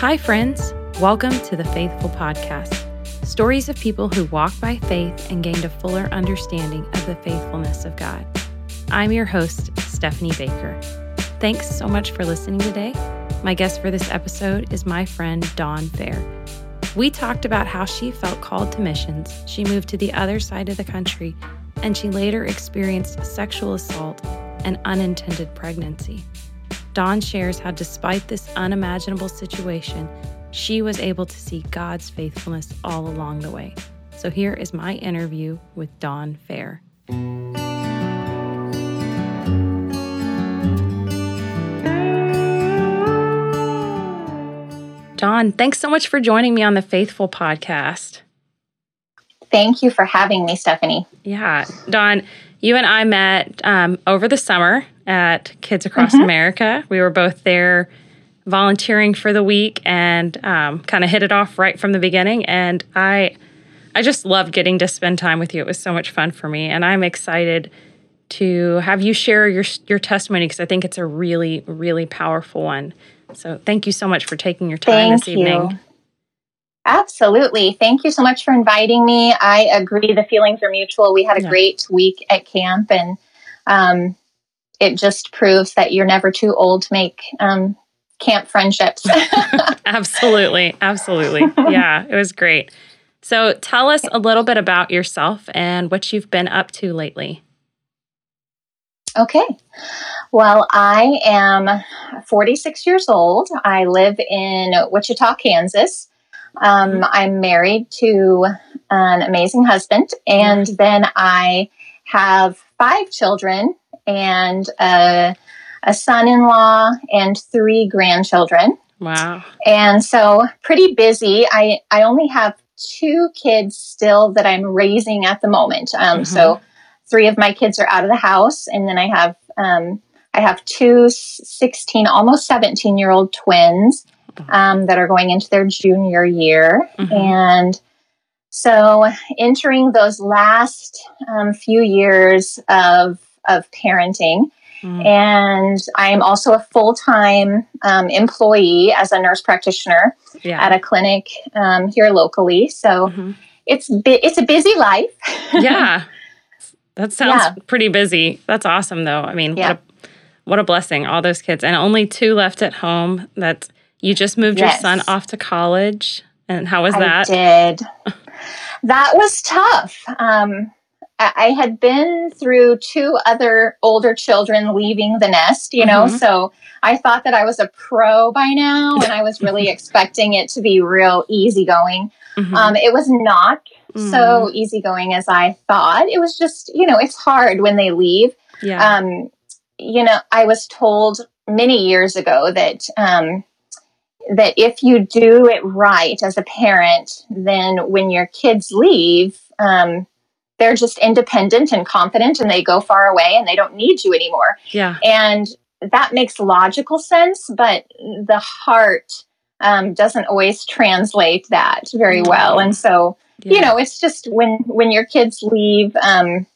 Hi, friends. Welcome to the Faithful Podcast stories of people who walked by faith and gained a fuller understanding of the faithfulness of God. I'm your host, Stephanie Baker. Thanks so much for listening today. My guest for this episode is my friend Dawn Fair. We talked about how she felt called to missions. She moved to the other side of the country, and she later experienced sexual assault and unintended pregnancy. Dawn shares how, despite this unimaginable situation, she was able to see God's faithfulness all along the way. So here is my interview with Dawn Fair. Dawn, thanks so much for joining me on the Faithful podcast. Thank you for having me, Stephanie. Yeah, Dawn, you and I met um, over the summer at Kids Across mm-hmm. America. We were both there volunteering for the week and um, kind of hit it off right from the beginning. And I, I just loved getting to spend time with you. It was so much fun for me, and I'm excited to have you share your your testimony because I think it's a really, really powerful one. So thank you so much for taking your time thank this evening. You. Absolutely. Thank you so much for inviting me. I agree. The feelings are mutual. We had a yeah. great week at camp, and um, it just proves that you're never too old to make um, camp friendships. absolutely. Absolutely. Yeah, it was great. So tell us a little bit about yourself and what you've been up to lately. Okay. Well, I am 46 years old. I live in Wichita, Kansas. Um, mm-hmm. I'm married to an amazing husband, and then I have five children and a, a son in law and three grandchildren. Wow. And so, pretty busy. I, I only have two kids still that I'm raising at the moment. Um, mm-hmm. So, three of my kids are out of the house, and then I have um, I have two 16, almost 17 year old twins um, that are going into their junior year. Mm-hmm. And so entering those last um, few years of, of parenting. Mm-hmm. And I am also a full time um, employee as a nurse practitioner yeah. at a clinic um, here locally. So mm-hmm. it's bi- it's a busy life. yeah, that sounds yeah. pretty busy. That's awesome, though. I mean, yeah. what a what a blessing, all those kids. And only two left at home. That you just moved yes. your son off to college. And how was that? Did. that was tough. Um, I had been through two other older children leaving the nest, you know, mm-hmm. so I thought that I was a pro by now and I was really expecting it to be real easygoing. Mm-hmm. Um, it was not mm-hmm. so easygoing as I thought. It was just, you know, it's hard when they leave. Yeah. Um, you know, I was told many years ago that um, that if you do it right as a parent, then when your kids leave, um, they're just independent and confident, and they go far away, and they don't need you anymore. Yeah, and that makes logical sense, but the heart um, doesn't always translate that very well, and so yeah. you know, it's just when when your kids leave. Um,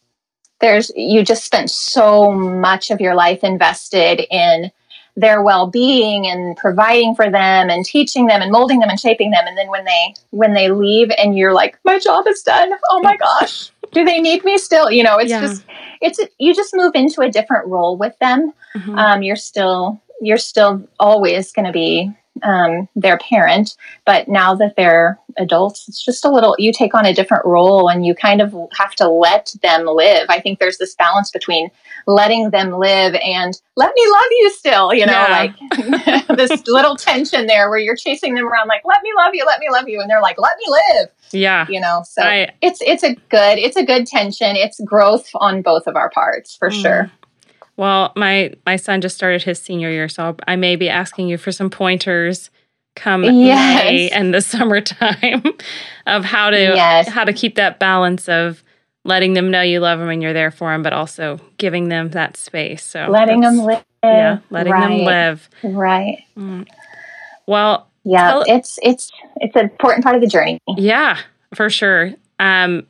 there's you just spent so much of your life invested in their well-being and providing for them and teaching them and molding them and shaping them. And then when they when they leave and you're like my job is done. Oh my gosh. Do they need me still? You know it's yeah. just it's you just move into a different role with them. Mm-hmm. um, you're still you're still always going to be um, their parent. But now that they're adults, it's just a little, you take on a different role and you kind of have to let them live. I think there's this balance between letting them live and let me love you still, you know, yeah. like this little tension there where you're chasing them around, like, let me love you, let me love you. And they're like, let me live. Yeah. You know, so I, it's, it's a good, it's a good tension. It's growth on both of our parts for mm. sure. Well, my my son just started his senior year, so I may be asking you for some pointers come yes. May and the summertime of how to yes. how to keep that balance of letting them know you love them and you're there for them, but also giving them that space. So letting them live. Yeah, letting right. them live. Right. Mm. Well, yeah, tell, it's it's it's an important part of the journey. Yeah, for sure. Um,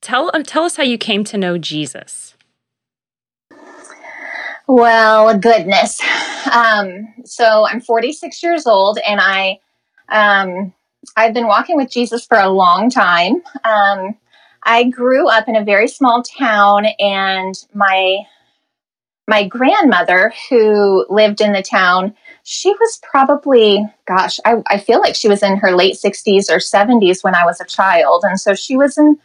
tell tell us how you came to know Jesus. Well, goodness. Um, so I'm 46 years old and I um, I've been walking with Jesus for a long time. Um, I grew up in a very small town, and my my grandmother, who lived in the town, she was probably, gosh, I, I feel like she was in her late 60s or 70s when I was a child. And so she was an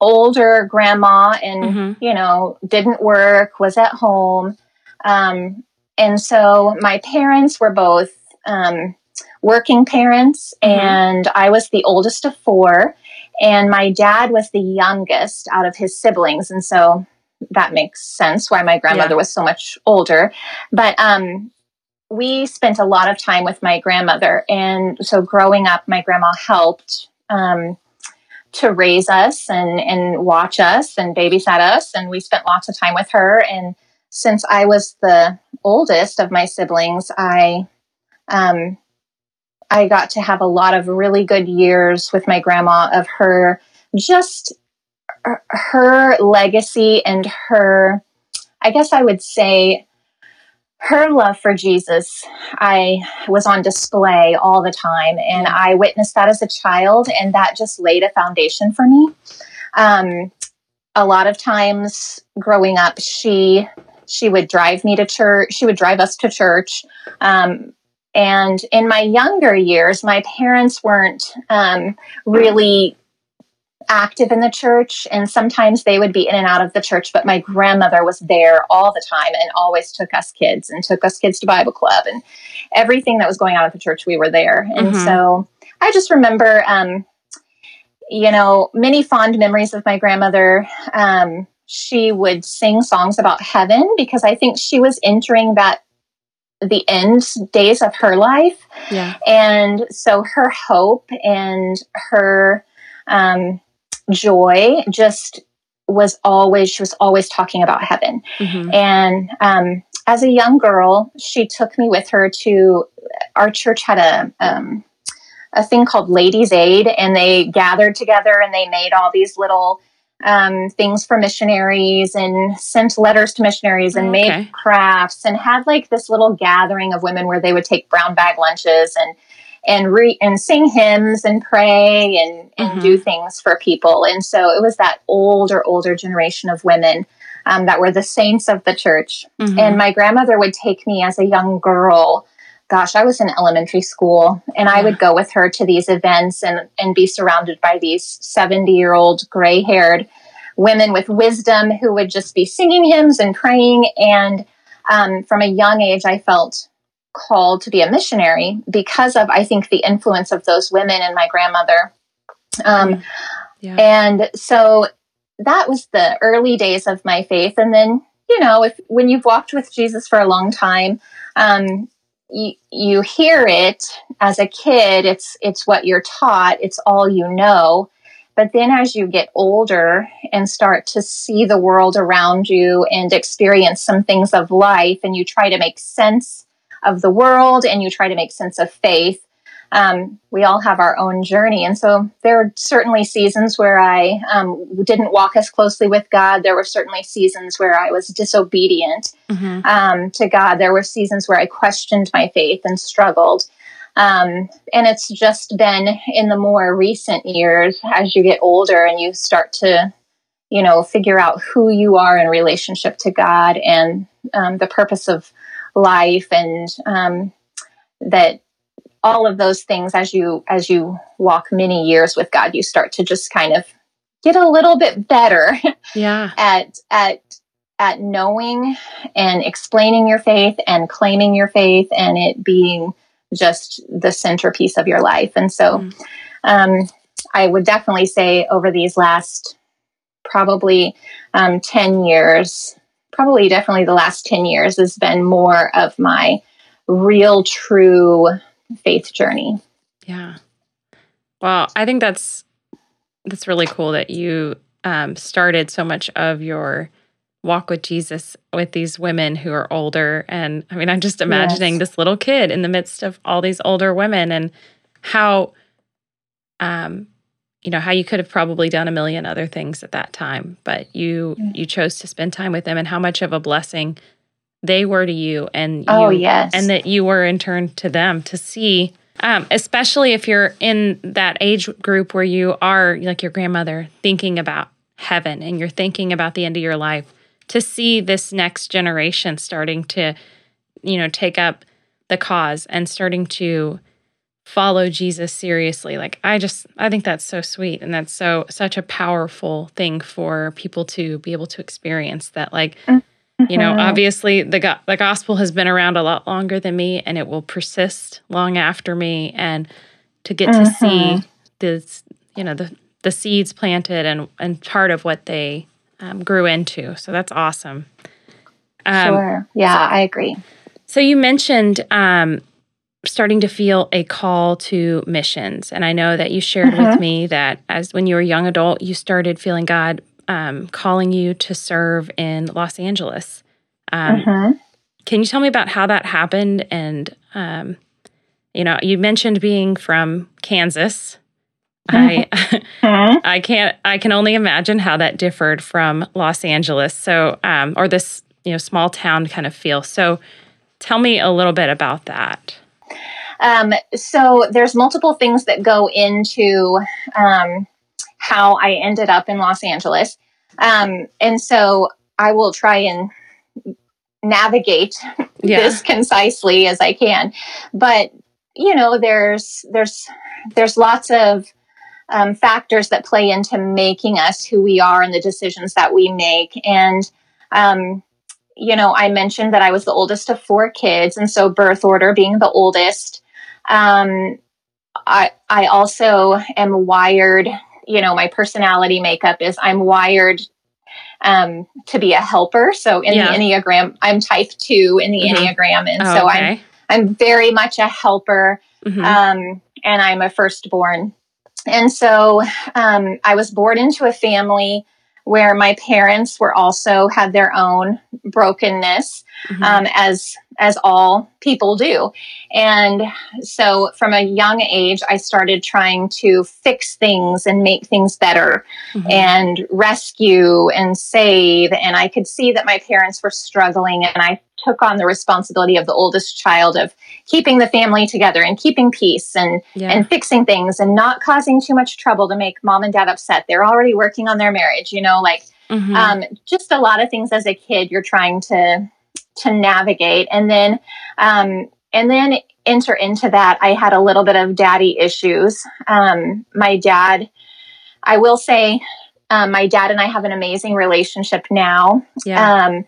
older grandma and, mm-hmm. you know, didn't work, was at home. Um, and so my parents were both um, working parents, mm-hmm. and I was the oldest of four. And my dad was the youngest out of his siblings. And so that makes sense why my grandmother yeah. was so much older. But um, we spent a lot of time with my grandmother. And so growing up, my grandma helped um, to raise us and, and watch us and babysat us. And we spent lots of time with her. And since I was the oldest of my siblings, I um, I got to have a lot of really good years with my grandma of her just her legacy and her, I guess I would say, her love for Jesus, I was on display all the time, and I witnessed that as a child, and that just laid a foundation for me. Um, a lot of times growing up, she she would drive me to church. She would drive us to church. Um, and in my younger years, my parents weren't um, really active in the church and sometimes they would be in and out of the church but my grandmother was there all the time and always took us kids and took us kids to bible club and everything that was going on at the church we were there and mm-hmm. so i just remember um, you know many fond memories of my grandmother um, she would sing songs about heaven because i think she was entering that the end days of her life yeah. and so her hope and her um, joy just was always she was always talking about heaven mm-hmm. and um, as a young girl she took me with her to our church had a um, a thing called ladies aid and they gathered together and they made all these little um, things for missionaries and sent letters to missionaries and okay. made crafts and had like this little gathering of women where they would take brown bag lunches and and read and sing hymns and pray and, and mm-hmm. do things for people. And so it was that older, older generation of women um, that were the saints of the church. Mm-hmm. And my grandmother would take me as a young girl. Gosh, I was in elementary school and I would go with her to these events and, and be surrounded by these 70 year old gray haired women with wisdom who would just be singing hymns and praying. And um, from a young age, I felt called to be a missionary because of, I think, the influence of those women and my grandmother. Um, yeah. And so that was the early days of my faith. And then, you know, if when you've walked with Jesus for a long time, um, you, you hear it as a kid. It's it's what you're taught. It's all you know. But then as you get older and start to see the world around you and experience some things of life, and you try to make sense of the world and you try to make sense of faith. Um, we all have our own journey. And so there are certainly seasons where I um, didn't walk as closely with God. There were certainly seasons where I was disobedient mm-hmm. um, to God. There were seasons where I questioned my faith and struggled. Um, and it's just been in the more recent years as you get older and you start to, you know, figure out who you are in relationship to God and um, the purpose of life and um, that all of those things as you as you walk many years with god you start to just kind of get a little bit better yeah at at at knowing and explaining your faith and claiming your faith and it being just the centerpiece of your life and so mm. um, i would definitely say over these last probably um, 10 years probably definitely the last 10 years has been more of my real true faith journey. Yeah. Well, I think that's that's really cool that you um, started so much of your walk with Jesus with these women who are older. And I mean, I'm just imagining yes. this little kid in the midst of all these older women and how um, you know how you could have probably done a million other things at that time but you mm. you chose to spend time with them and how much of a blessing they were to you and oh you, yes and that you were in turn to them to see Um, especially if you're in that age group where you are like your grandmother thinking about heaven and you're thinking about the end of your life to see this next generation starting to you know take up the cause and starting to follow Jesus seriously. Like I just I think that's so sweet and that's so such a powerful thing for people to be able to experience that like mm-hmm. you know, mm-hmm. obviously the go- the gospel has been around a lot longer than me and it will persist long after me and to get mm-hmm. to see mm-hmm. this you know the the seeds planted and and part of what they um, grew into. So that's awesome. Um, sure. Yeah, I agree. So you mentioned um, starting to feel a call to missions. And I know that you shared mm-hmm. with me that as when you were a young adult, you started feeling God um, calling you to serve in Los Angeles. Um, mm-hmm. Can you tell me about how that happened? And, um, you know, you mentioned being from Kansas. I mm-hmm. I can't I can only imagine how that differed from Los Angeles. So um, or this you know small town kind of feel. So tell me a little bit about that. Um, so there's multiple things that go into um, how I ended up in Los Angeles. Um, and so I will try and navigate yeah. this concisely as I can. But you know, there's there's there's lots of um, factors that play into making us who we are and the decisions that we make. And um, you know, I mentioned that I was the oldest of four kids, and so birth order being the oldest. Um, I I also am wired. You know, my personality makeup is I'm wired um, to be a helper. So in yeah. the Enneagram, I'm type two in the mm-hmm. Enneagram, and oh, so okay. I'm I'm very much a helper, mm-hmm. um, and I'm a firstborn. And so um, I was born into a family where my parents were also had their own brokenness mm-hmm. um, as as all people do and so from a young age i started trying to fix things and make things better mm-hmm. and rescue and save and i could see that my parents were struggling and i took on the responsibility of the oldest child of keeping the family together and keeping peace and yeah. and fixing things and not causing too much trouble to make mom and dad upset. They're already working on their marriage, you know, like mm-hmm. um, just a lot of things as a kid you're trying to to navigate, and then um, and then enter into that. I had a little bit of daddy issues. Um, my dad, I will say. Um, my dad and I have an amazing relationship now. Yeah um,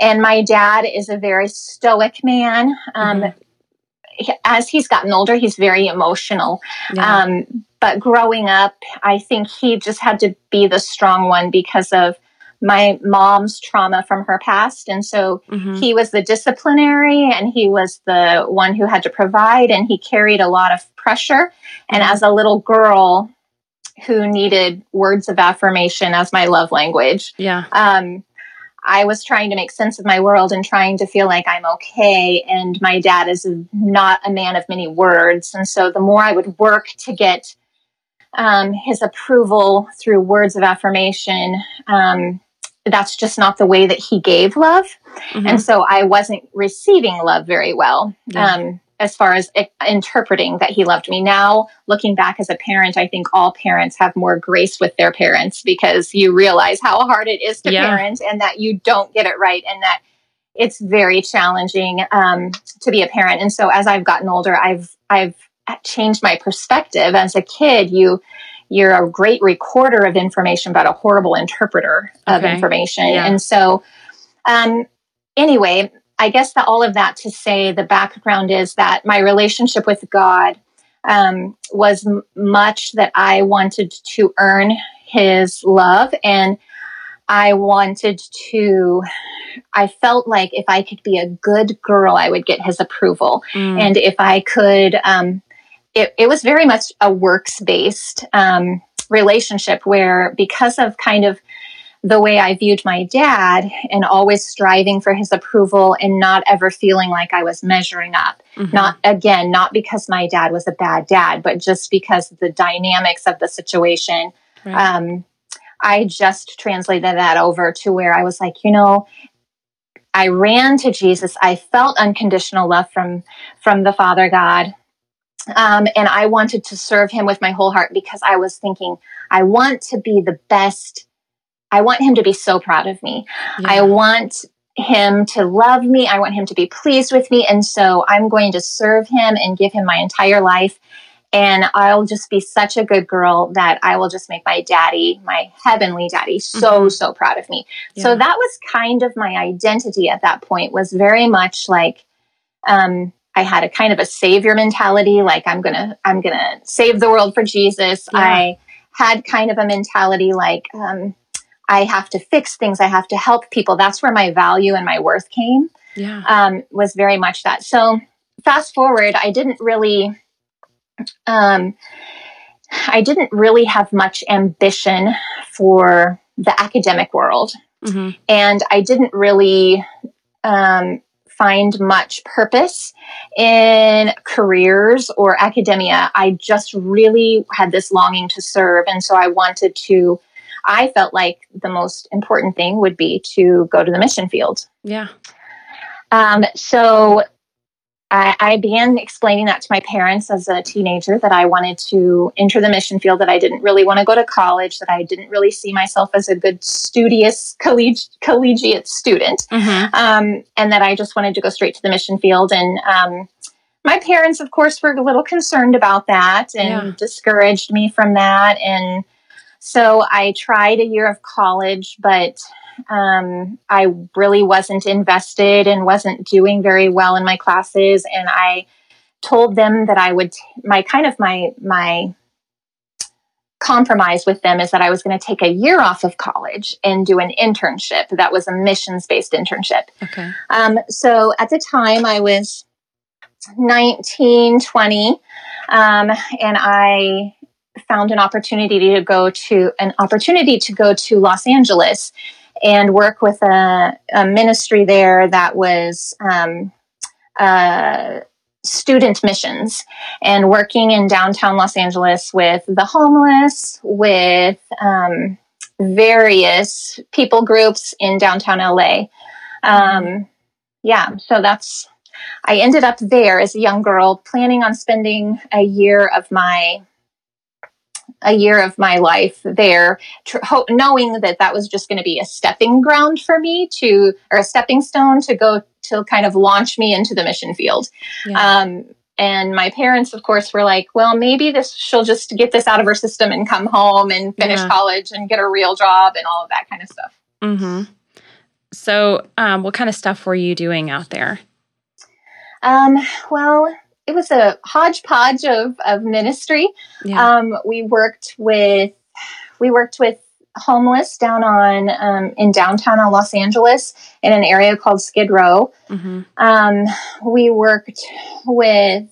and my dad is a very stoic man. Um, mm-hmm. As he's gotten older, he's very emotional. Yeah. Um, but growing up, I think he just had to be the strong one because of my mom's trauma from her past. And so mm-hmm. he was the disciplinary and he was the one who had to provide and he carried a lot of pressure. And mm-hmm. as a little girl who needed words of affirmation as my love language, yeah. Um, I was trying to make sense of my world and trying to feel like I'm okay. And my dad is not a man of many words. And so the more I would work to get um, his approval through words of affirmation, um, that's just not the way that he gave love. Mm-hmm. And so I wasn't receiving love very well. Yeah. Um, as far as interpreting that he loved me. Now, looking back as a parent, I think all parents have more grace with their parents because you realize how hard it is to yeah. parent and that you don't get it right and that it's very challenging um, to be a parent. And so, as I've gotten older, I've I've changed my perspective. As a kid, you you're a great recorder of information, but a horrible interpreter of okay. information. Yeah. And so, um, anyway, I guess that all of that to say the background is that my relationship with God um, was m- much that I wanted to earn His love, and I wanted to. I felt like if I could be a good girl, I would get His approval, mm. and if I could, um, it, it, was very much a works based um, relationship where because of kind of the way I viewed my dad and always striving for his approval and not ever feeling like I was measuring up. Mm-hmm. Not again, not because my dad was a bad dad, but just because the dynamics of the situation. Right. Um, I just translated that over to where I was like, you know, I ran to Jesus. I felt unconditional love from from the Father God. Um, and I wanted to serve him with my whole heart because I was thinking, I want to be the best. I want him to be so proud of me. Yeah. I want him to love me. I want him to be pleased with me. And so I'm going to serve him and give him my entire life. And I'll just be such a good girl that I will just make my daddy, my heavenly daddy, so, mm-hmm. so proud of me. Yeah. So that was kind of my identity at that point, was very much like, um, I had a kind of a savior mentality, like I'm gonna, I'm gonna save the world for Jesus. Yeah. I had kind of a mentality like, um, I have to fix things. I have to help people. That's where my value and my worth came. Yeah. Um, was very much that. So fast forward, I didn't really, um, I didn't really have much ambition for the academic world. Mm-hmm. And I didn't really um, find much purpose in careers or academia. I just really had this longing to serve. And so I wanted to I felt like the most important thing would be to go to the mission field. Yeah. Um, so I, I, began explaining that to my parents as a teenager that I wanted to enter the mission field, that I didn't really want to go to college, that I didn't really see myself as a good studious colleg- collegiate student, mm-hmm. um, and that I just wanted to go straight to the mission field. And um, my parents, of course, were a little concerned about that and yeah. discouraged me from that. And so I tried a year of college, but um, I really wasn't invested and wasn't doing very well in my classes. And I told them that I would, my kind of my, my, compromise with them is that I was going to take a year off of college and do an internship. That was a missions based internship. Okay. Um, so at the time I was 19, 20, um, and I found an opportunity to go to an opportunity to go to Los Angeles and work with a, a ministry there that was um, uh, student missions and working in downtown Los Angeles with the homeless, with um, various people groups in downtown LA. Um, yeah, so that's I ended up there as a young girl, planning on spending a year of my a year of my life there, tr- ho- knowing that that was just going to be a stepping ground for me to, or a stepping stone to go to kind of launch me into the mission field. Yeah. Um, and my parents, of course, were like, well, maybe this, she'll just get this out of her system and come home and finish yeah. college and get a real job and all of that kind of stuff. Mm-hmm. So, um, what kind of stuff were you doing out there? Um, well, it was a hodgepodge of, of ministry. Yeah. Um, we worked with we worked with homeless down on um, in downtown Los Angeles in an area called Skid Row. Mm-hmm. Um, we worked with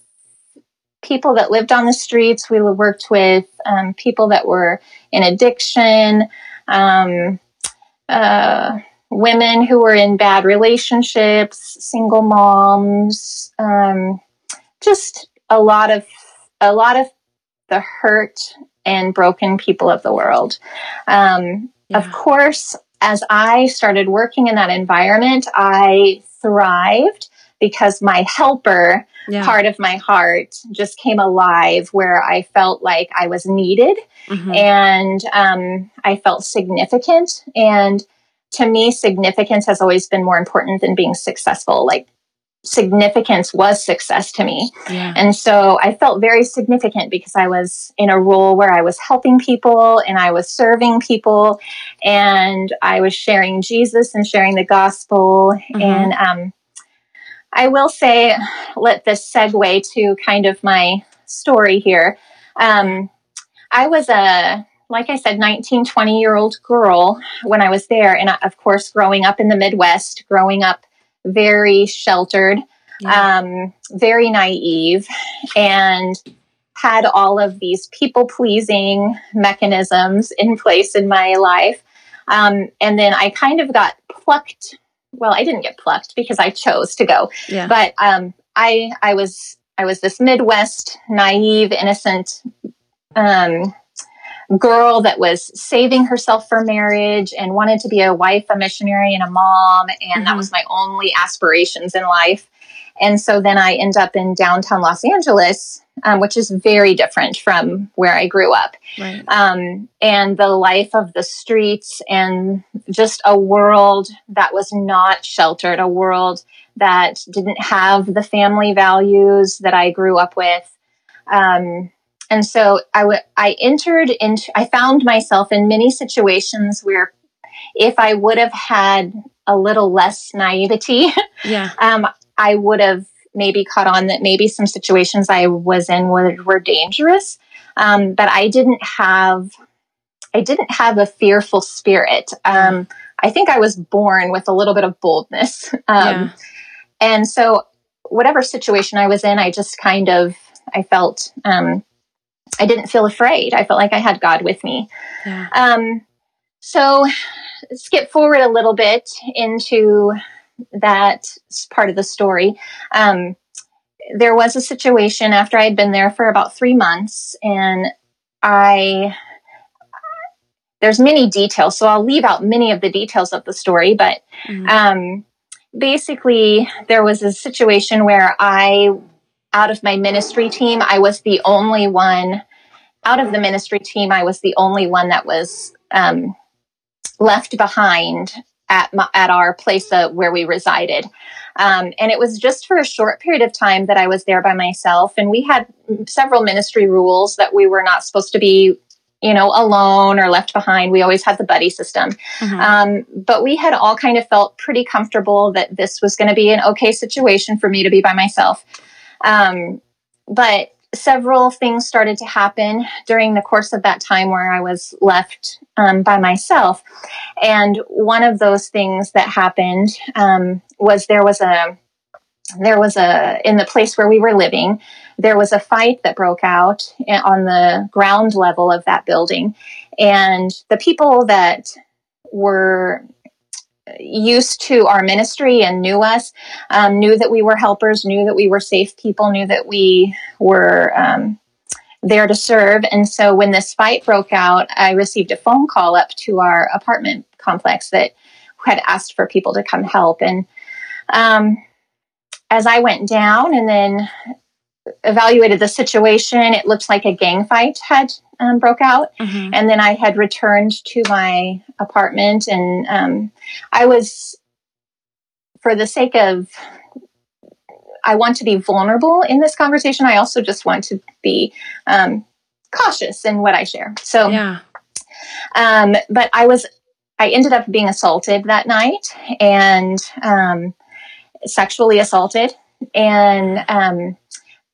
people that lived on the streets. We worked with um, people that were in addiction, um, uh, women who were in bad relationships, single moms. Just a lot of a lot of the hurt and broken people of the world. Um, yeah. Of course, as I started working in that environment, I thrived because my helper yeah. part of my heart just came alive where I felt like I was needed mm-hmm. and um, I felt significant. And to me, significance has always been more important than being successful. Like significance was success to me. Yeah. And so I felt very significant because I was in a role where I was helping people and I was serving people and I was sharing Jesus and sharing the gospel. Mm-hmm. And um, I will say, let this segue to kind of my story here. Um, I was a like I said, 19, 20 year old girl when I was there. And of course, growing up in the Midwest, growing up very sheltered, yeah. um, very naive, and had all of these people pleasing mechanisms in place in my life. Um, and then I kind of got plucked. Well, I didn't get plucked because I chose to go, yeah. but um, I I was I was this Midwest naive, innocent um, girl that was saving herself for marriage and wanted to be a wife, a missionary, and a mom. And mm-hmm. that was my only aspirations in life. And so then I end up in downtown Los Angeles, um, which is very different from where I grew up. Right. Um, and the life of the streets and just a world that was not sheltered, a world that didn't have the family values that I grew up with. Um, and so I, w- I entered into, I found myself in many situations where if I would have had a little less naivety, yeah. um, I would have maybe caught on that maybe some situations I was in were, were dangerous. Um, but I didn't have, I didn't have a fearful spirit. Um, I think I was born with a little bit of boldness. Um, yeah. And so whatever situation I was in, I just kind of, I felt, um, I didn't feel afraid. I felt like I had God with me. Yeah. Um, so skip forward a little bit into that part of the story. Um, there was a situation after I had been there for about three months, and I there's many details, so I'll leave out many of the details of the story. But mm-hmm. um, basically, there was a situation where I, out of my ministry team, I was the only one. Out of the ministry team, I was the only one that was um, left behind at my, at our place uh, where we resided. Um, and it was just for a short period of time that I was there by myself. And we had several ministry rules that we were not supposed to be, you know, alone or left behind. We always had the buddy system. Mm-hmm. Um, but we had all kind of felt pretty comfortable that this was going to be an okay situation for me to be by myself. Um, but several things started to happen during the course of that time where I was left um, by myself. And one of those things that happened um, was there was a there was a in the place where we were living there was a fight that broke out on the ground level of that building and the people that were used to our ministry and knew us, um, knew that we were helpers, knew that we were safe people, knew that we were um, there to serve. And so when this fight broke out, I received a phone call up to our apartment complex that had asked for people to come help. And um, as I went down and then evaluated the situation, it looked like a gang fight had um, broke out. Mm-hmm. And then I had returned to my apartment, and um, I was, for the sake of, I want to be vulnerable in this conversation. I also just want to be um, cautious in what I share. So, yeah. Um, but I was, I ended up being assaulted that night and um, sexually assaulted. And um,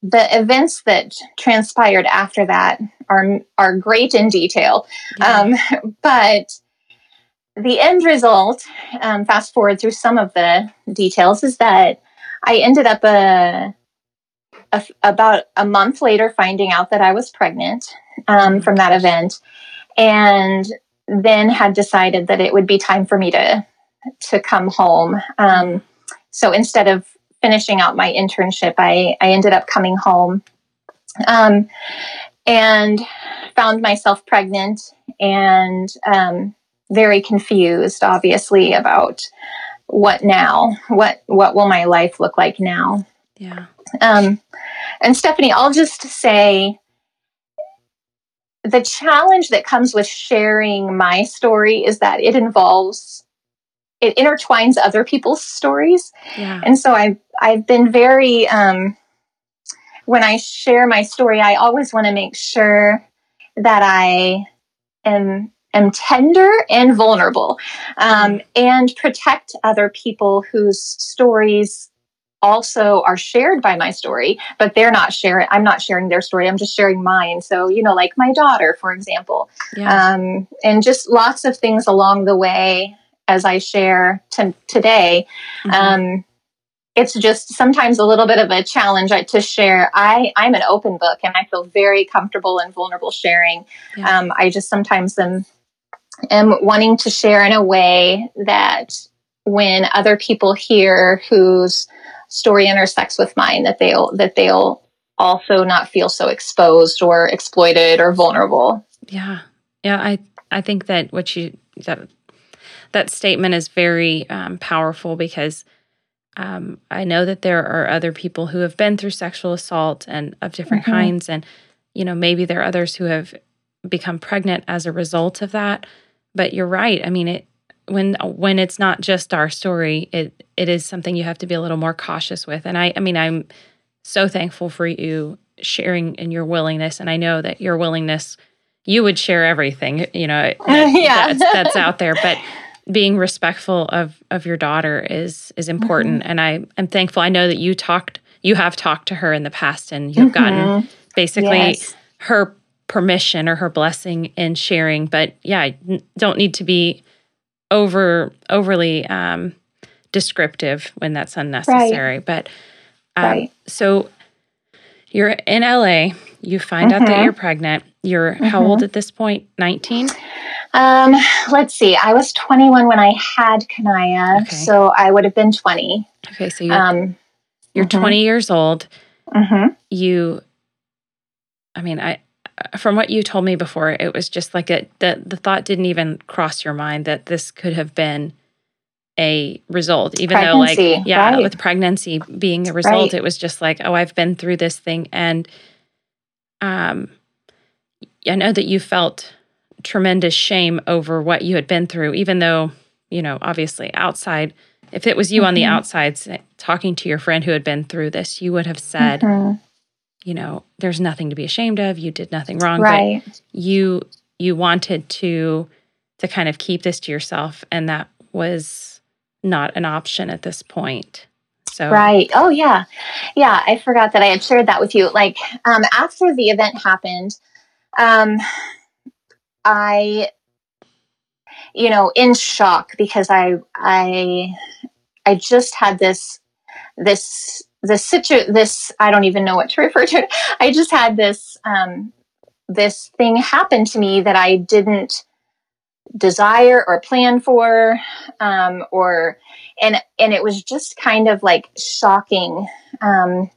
the events that transpired after that are are great in detail, yeah. um, but the end result, um, fast forward through some of the details, is that I ended up a, a about a month later finding out that I was pregnant um, from that event, and then had decided that it would be time for me to to come home. Um, so instead of finishing out my internship, I, I ended up coming home um, and found myself pregnant and um, very confused, obviously, about what now? What what will my life look like now? Yeah. Um, and Stephanie, I'll just say the challenge that comes with sharing my story is that it involves it intertwines other people's stories. Yeah. And so I I've been very um, when I share my story, I always want to make sure that I am am tender and vulnerable, um, and protect other people whose stories also are shared by my story, but they're not sharing. I'm not sharing their story. I'm just sharing mine. So you know, like my daughter, for example, yeah. um, and just lots of things along the way as I share to, today. Mm-hmm. Um, it's just sometimes a little bit of a challenge to share. I, I'm an open book and I feel very comfortable and vulnerable sharing. Yeah. Um, I just sometimes am, am wanting to share in a way that when other people hear whose story intersects with mine, that they'll, that they'll also not feel so exposed or exploited or vulnerable. Yeah. Yeah. I, I think that what you, that that statement is very um, powerful because um, I know that there are other people who have been through sexual assault and of different mm-hmm. kinds, and you know maybe there are others who have become pregnant as a result of that. But you're right. I mean, it when when it's not just our story, it it is something you have to be a little more cautious with. And I I mean, I'm so thankful for you sharing and your willingness, and I know that your willingness you would share everything, you know, yeah. that's, that's out there, but being respectful of of your daughter is is important mm-hmm. and i i'm thankful i know that you talked you have talked to her in the past and you've mm-hmm. gotten basically yes. her permission or her blessing in sharing but yeah don't need to be over overly um descriptive when that's unnecessary right. but um, right. so you're in la you find mm-hmm. out that mm-hmm. you're pregnant you're how old mm-hmm. at this point? point 19 um, let's see. I was 21 when I had Kanaya, okay. so I would have been 20. Okay, so you're, um, you're mm-hmm. 20 years old. Mm-hmm. You, I mean, I from what you told me before, it was just like it. The the thought didn't even cross your mind that this could have been a result, even pregnancy, though, like, yeah, right. with pregnancy being a result, right. it was just like, oh, I've been through this thing, and um, I know that you felt tremendous shame over what you had been through, even though, you know, obviously outside, if it was you mm-hmm. on the mm-hmm. outside talking to your friend who had been through this, you would have said, mm-hmm. you know, there's nothing to be ashamed of. You did nothing wrong. Right. But you you wanted to to kind of keep this to yourself and that was not an option at this point. So Right. Oh yeah. Yeah, I forgot that I had shared that with you. Like um after the event happened, um I, you know, in shock because I, I, I just had this, this, this situ, this, I don't even know what to refer to. I just had this, um, this thing happen to me that I didn't desire or plan for, um, or, and, and it was just kind of like shocking. Um,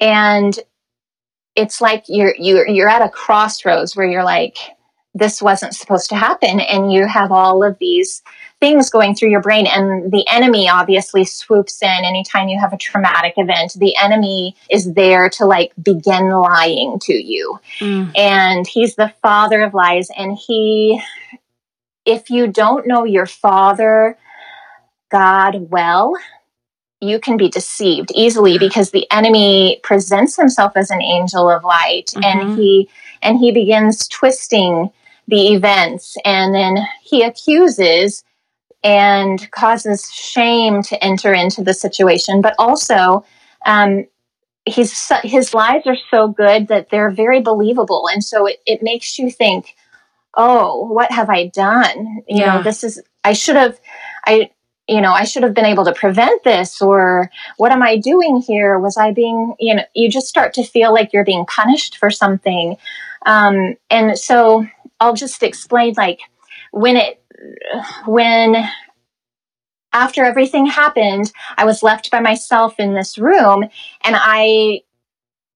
and it's like you're, you're, you're at a crossroads where you're like, this wasn't supposed to happen. And you have all of these things going through your brain. And the enemy obviously swoops in anytime you have a traumatic event. The enemy is there to like begin lying to you. Mm. And he's the father of lies. And he, if you don't know your father, God, well, you can be deceived easily because the enemy presents himself as an angel of light mm-hmm. and he and he begins twisting the events and then he accuses and causes shame to enter into the situation but also um, he's his lies are so good that they're very believable and so it, it makes you think oh what have i done? You yeah. know this is i should have i you know i should have been able to prevent this or what am i doing here? Was i being you know you just start to feel like you're being punished for something. Um, and so I'll just explain like when it when after everything happened, I was left by myself in this room and I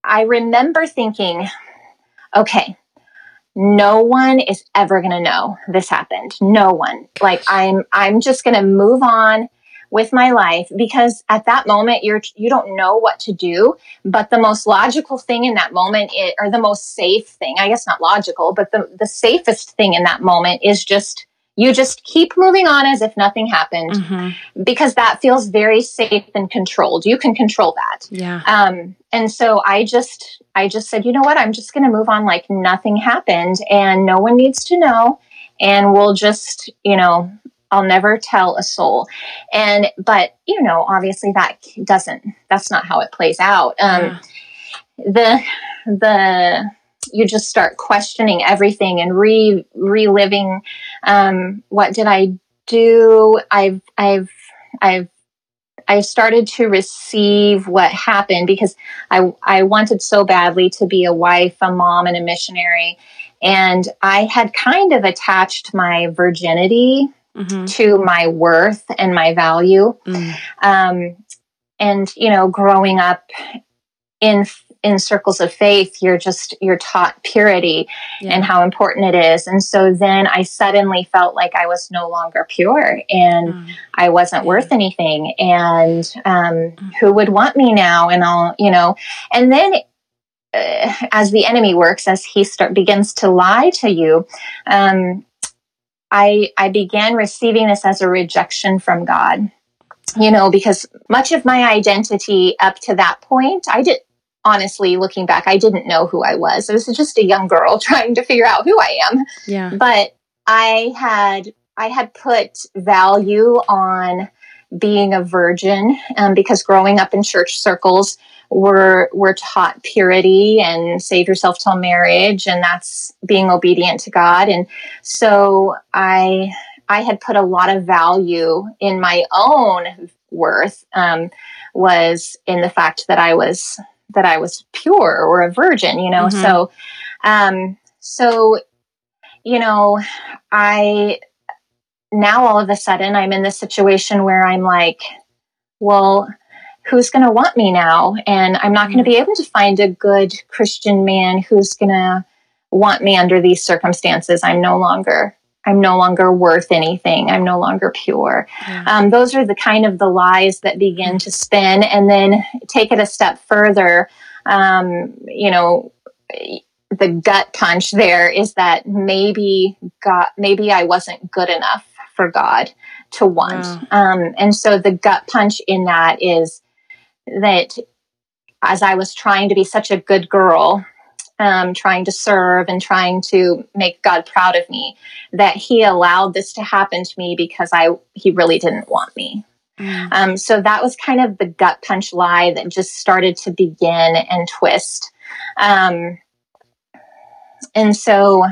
I remember thinking, okay, no one is ever going to know this happened. No one. Like I'm I'm just going to move on with my life because at that moment you're you don't know what to do but the most logical thing in that moment or the most safe thing i guess not logical but the, the safest thing in that moment is just you just keep moving on as if nothing happened mm-hmm. because that feels very safe and controlled you can control that yeah um and so i just i just said you know what i'm just going to move on like nothing happened and no one needs to know and we'll just you know I'll never tell a soul. And, but, you know, obviously that doesn't, that's not how it plays out. Um, yeah. The, the, you just start questioning everything and re reliving, um, what did I do? I've, I've, I've, I started to receive what happened because I, I wanted so badly to be a wife, a mom, and a missionary. And I had kind of attached my virginity mm-hmm. to my worth and my value. Mm. Um, and, you know, growing up in in circles of faith you're just you're taught purity yeah. and how important it is and so then i suddenly felt like i was no longer pure and mm. i wasn't yeah. worth anything and um, mm. who would want me now and all you know and then uh, as the enemy works as he start begins to lie to you um, i i began receiving this as a rejection from god you know, because much of my identity up to that point, I did honestly looking back, I didn't know who I was. I was just a young girl trying to figure out who I am. Yeah. But I had I had put value on being a virgin um, because growing up in church circles we're we're taught purity and save yourself till marriage and that's being obedient to God and so I I had put a lot of value in my own worth um, was in the fact that I was that I was pure or a virgin, you know. Mm-hmm. So, um, so you know, I now all of a sudden I'm in this situation where I'm like, well, who's going to want me now? And I'm not going to mm-hmm. be able to find a good Christian man who's going to want me under these circumstances. I'm no longer I'm no longer worth anything. I'm no longer pure. Um, those are the kind of the lies that begin to spin, and then take it a step further. Um, you know, the gut punch there is that maybe God, maybe I wasn't good enough for God to want. Um, and so the gut punch in that is that as I was trying to be such a good girl um, trying to serve and trying to make God proud of me, that He allowed this to happen to me because I He really didn't want me. Mm. Um, so that was kind of the gut punch lie that just started to begin and twist. Um, and so,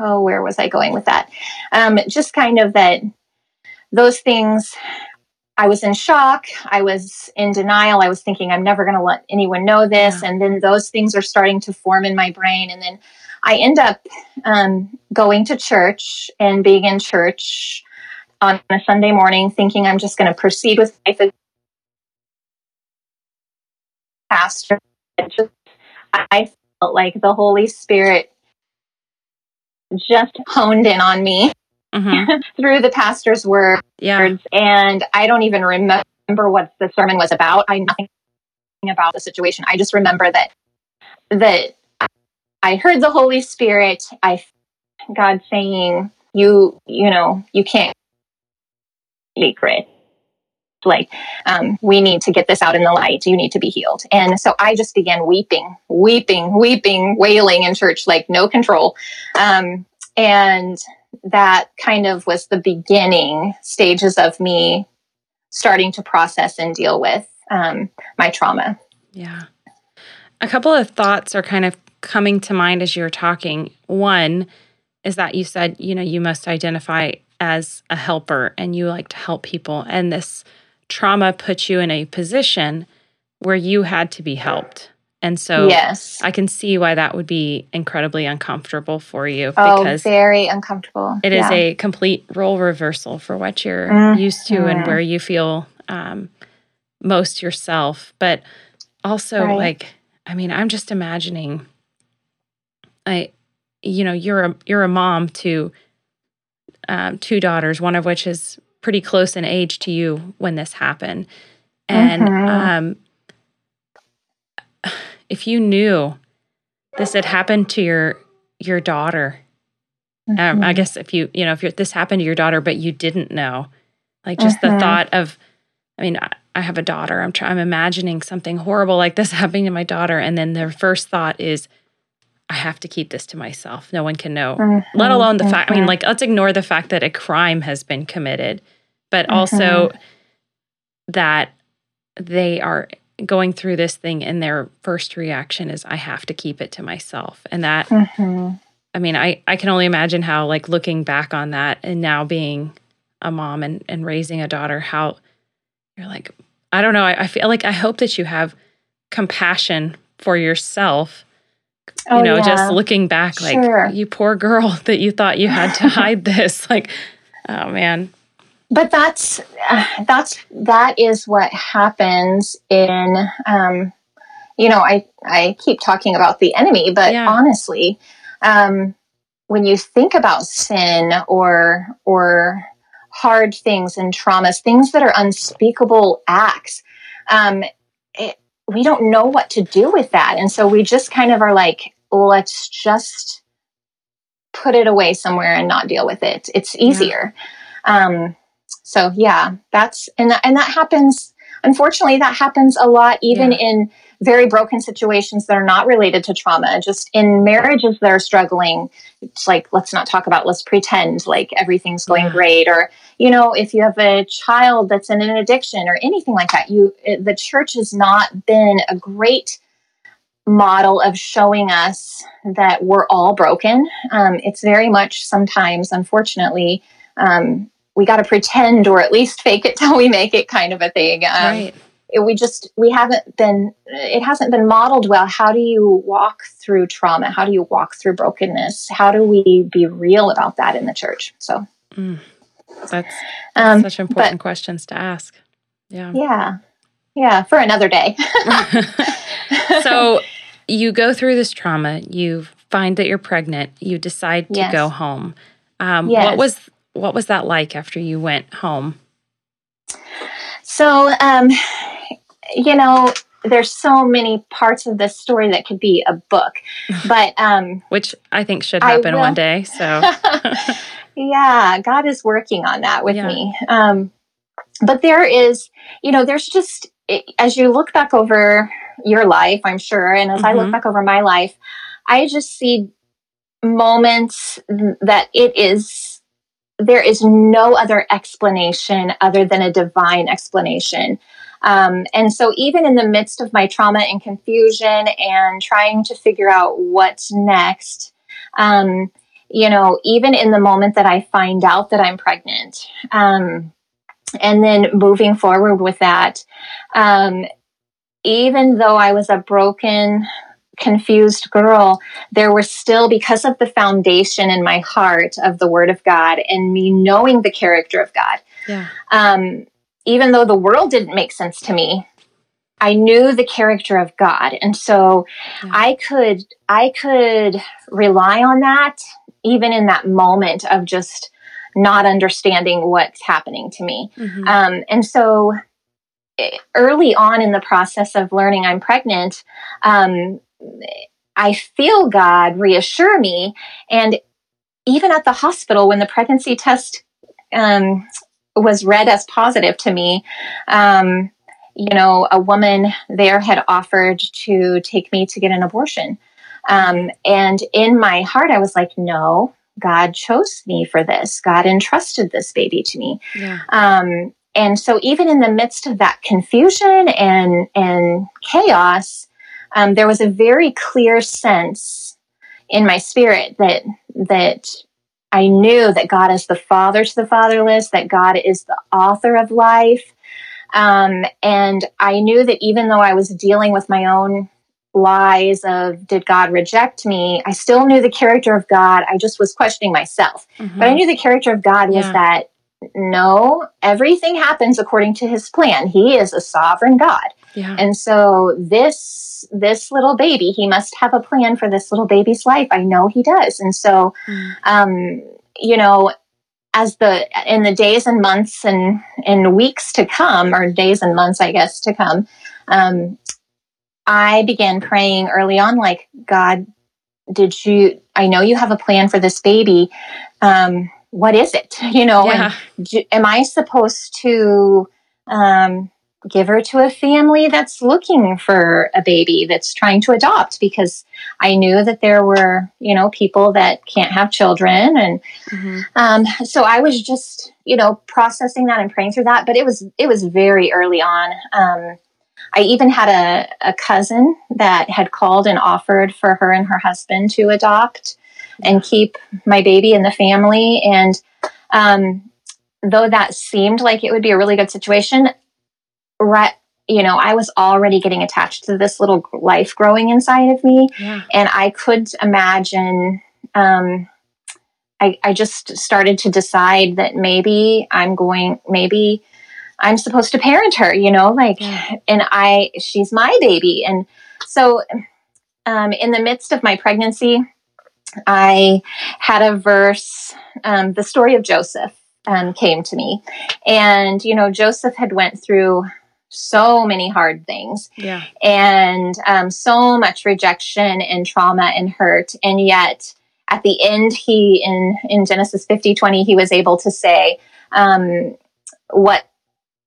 oh, where was I going with that? Um, just kind of that those things I was in shock. I was in denial. I was thinking, I'm never going to let anyone know this. Yeah. And then those things are starting to form in my brain. And then I end up um, going to church and being in church on a Sunday morning, thinking I'm just going to proceed with life as pastor. I felt like the Holy Spirit just honed in on me mm-hmm. through the pastor's words. Yeah. And I don't even remember what the sermon was about. I know nothing about the situation. I just remember that that I heard the Holy Spirit. I God saying, "You, you know, you can't secret." Like, um, we need to get this out in the light. You need to be healed. And so I just began weeping, weeping, weeping, wailing in church, like no control. Um, and that kind of was the beginning stages of me starting to process and deal with um, my trauma. Yeah. A couple of thoughts are kind of coming to mind as you're talking. One is that you said, you know, you must identify as a helper and you like to help people. And this trauma puts you in a position where you had to be helped. And so yes. I can see why that would be incredibly uncomfortable for you oh, because very uncomfortable. It yeah. is a complete role reversal for what you're mm-hmm. used to and where you feel um, most yourself. But also right. like I mean, I'm just imagining I you know, you're a you're a mom to um, two daughters, one of which is pretty close in age to you when this happened. And mm-hmm. um if you knew this had happened to your your daughter, mm-hmm. um, I mm-hmm. guess if you you know if this happened to your daughter but you didn't know, like just mm-hmm. the thought of, I mean, I, I have a daughter. I'm trying. I'm imagining something horrible like this happening to my daughter, and then their first thought is, I have to keep this to myself. No one can know. Mm-hmm. Let alone the fact. I mean, mm-hmm. like let's ignore the fact that a crime has been committed, but also that they are going through this thing and their first reaction is I have to keep it to myself. And that mm-hmm. I mean, I I can only imagine how like looking back on that and now being a mom and and raising a daughter how you're like I don't know, I, I feel like I hope that you have compassion for yourself. You oh, know, yeah. just looking back like sure. you poor girl that you thought you had to hide this like oh man but that's uh, that's that is what happens in um, you know, I, I keep talking about the enemy, but yeah. honestly, um, when you think about sin or, or hard things and traumas, things that are unspeakable acts, um, it, we don't know what to do with that. And so we just kind of are like, let's just put it away somewhere and not deal with it. It's easier. Yeah. Um, so yeah, that's and that, and that happens. Unfortunately, that happens a lot, even yeah. in very broken situations that are not related to trauma. Just in marriages that are struggling, it's like let's not talk about. Let's pretend like everything's going yeah. great, or you know, if you have a child that's in an addiction or anything like that, you it, the church has not been a great model of showing us that we're all broken. Um, it's very much sometimes, unfortunately, um, we got to pretend or at least fake it till we make it kind of a thing. Um, right. It, we just we haven't been it hasn't been modeled well how do you walk through trauma how do you walk through brokenness how do we be real about that in the church so mm. that's, that's um, such important but, questions to ask yeah yeah yeah for another day so you go through this trauma, you find that you're pregnant, you decide to yes. go home. Um, yes. What was what was that like after you went home? So, um, you know, there's so many parts of this story that could be a book, but um, which I think should happen one day. So, yeah, God is working on that with yeah. me. Um, but there is, you know, there's just as you look back over your life, I'm sure. And as mm-hmm. I look mm-hmm. back over my life, I just see moments that it is, there is no other explanation other than a divine explanation. Um, and so, even in the midst of my trauma and confusion and trying to figure out what's next, um, you know, even in the moment that I find out that I'm pregnant, um, and then moving forward with that, um, even though I was a broken, confused girl, there was still, because of the foundation in my heart of the Word of God and me knowing the character of God, yeah. um, even though the world didn't make sense to me, I knew the character of God. And so yeah. I could, I could rely on that even in that moment of just not understanding what's happening to me. Mm-hmm. Um, and so early on in the process of learning I'm pregnant, um, I feel God reassure me. And even at the hospital, when the pregnancy test um, was read as positive to me, um, you know, a woman there had offered to take me to get an abortion. Um, and in my heart, I was like, no, God chose me for this. God entrusted this baby to me. Yeah. Um, and so even in the midst of that confusion and and chaos um, there was a very clear sense in my spirit that that i knew that god is the father to the fatherless that god is the author of life um, and i knew that even though i was dealing with my own lies of did god reject me i still knew the character of god i just was questioning myself mm-hmm. but i knew the character of god was that no, everything happens according to his plan. He is a sovereign God. Yeah. And so this this little baby, he must have a plan for this little baby's life. I know he does. And so mm. um, you know, as the in the days and months and in weeks to come, or days and months, I guess, to come, um, I began praying early on, like, God, did you I know you have a plan for this baby. Um, what is it? You know, yeah. do, am I supposed to um, give her to a family that's looking for a baby that's trying to adopt? Because I knew that there were, you know, people that can't have children, and mm-hmm. um, so I was just, you know, processing that and praying through that. But it was it was very early on. Um, I even had a, a cousin that had called and offered for her and her husband to adopt and keep my baby in the family. And um, though that seemed like it would be a really good situation, right, you know, I was already getting attached to this little life growing inside of me. Yeah. And I could imagine, um, I, I just started to decide that maybe I'm going, maybe I'm supposed to parent her, you know, like, yeah. and I, she's my baby. And So, um, in the midst of my pregnancy, I had a verse, um, the story of Joseph um, came to me. And, you know, Joseph had went through so many hard things yeah. and um, so much rejection and trauma and hurt. And yet at the end, he, in, in Genesis 50, 20, he was able to say, um, what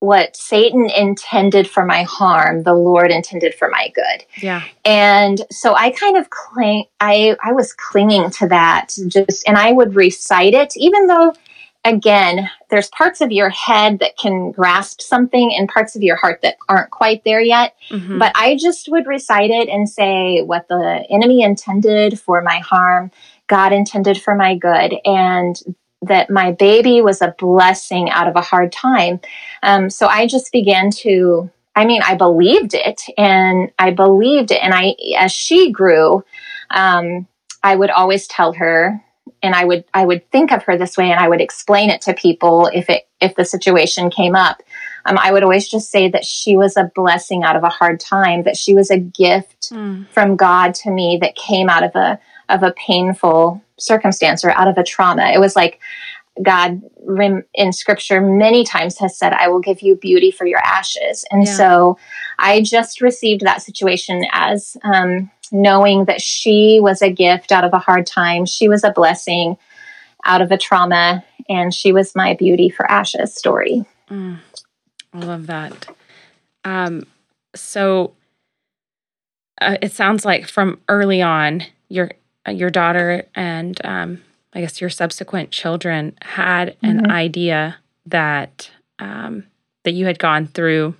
what Satan intended for my harm, the Lord intended for my good. Yeah. And so I kind of cling I I was clinging to that just and I would recite it even though again, there's parts of your head that can grasp something and parts of your heart that aren't quite there yet. Mm-hmm. But I just would recite it and say what the enemy intended for my harm, God intended for my good. And that my baby was a blessing out of a hard time. Um, so I just began to, I mean, I believed it and I believed it. And I, as she grew, um, I would always tell her, and I would, I would think of her this way and I would explain it to people if it, if the situation came up. Um, I would always just say that she was a blessing out of a hard time, that she was a gift mm. from God to me that came out of a, of a painful circumstance or out of a trauma. It was like God in scripture many times has said, I will give you beauty for your ashes. And yeah. so I just received that situation as um, knowing that she was a gift out of a hard time. She was a blessing out of a trauma, and she was my beauty for ashes story. Mm, I love that. Um, so uh, it sounds like from early on, your uh, your daughter and um, I guess your subsequent children had mm-hmm. an idea that um, that you had gone through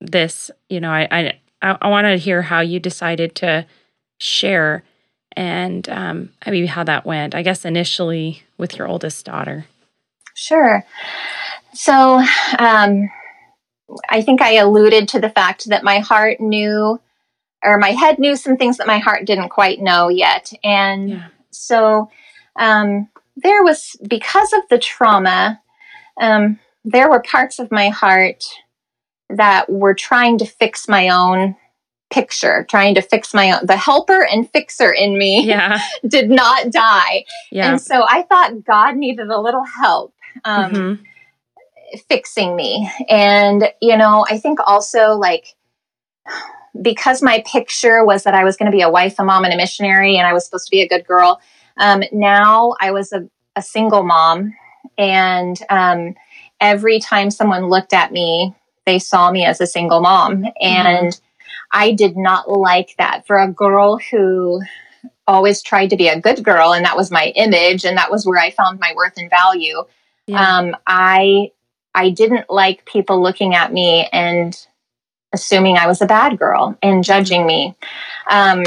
this. You know, I I, I want to hear how you decided to share and um, maybe how that went. I guess initially with your oldest daughter. Sure. So um, I think I alluded to the fact that my heart knew or my head knew some things that my heart didn't quite know yet. And yeah. so um, there was, because of the trauma, um, there were parts of my heart that were trying to fix my own picture, trying to fix my own. The helper and fixer in me yeah. did not die. Yeah. And so I thought God needed a little help. Um, mm-hmm. Fixing me. And, you know, I think also like because my picture was that I was going to be a wife, a mom, and a missionary, and I was supposed to be a good girl. Um, now I was a, a single mom, and um, every time someone looked at me, they saw me as a single mom. And mm-hmm. I did not like that for a girl who always tried to be a good girl, and that was my image, and that was where I found my worth and value. Yeah. Um, I I didn't like people looking at me and assuming I was a bad girl and judging me. Um,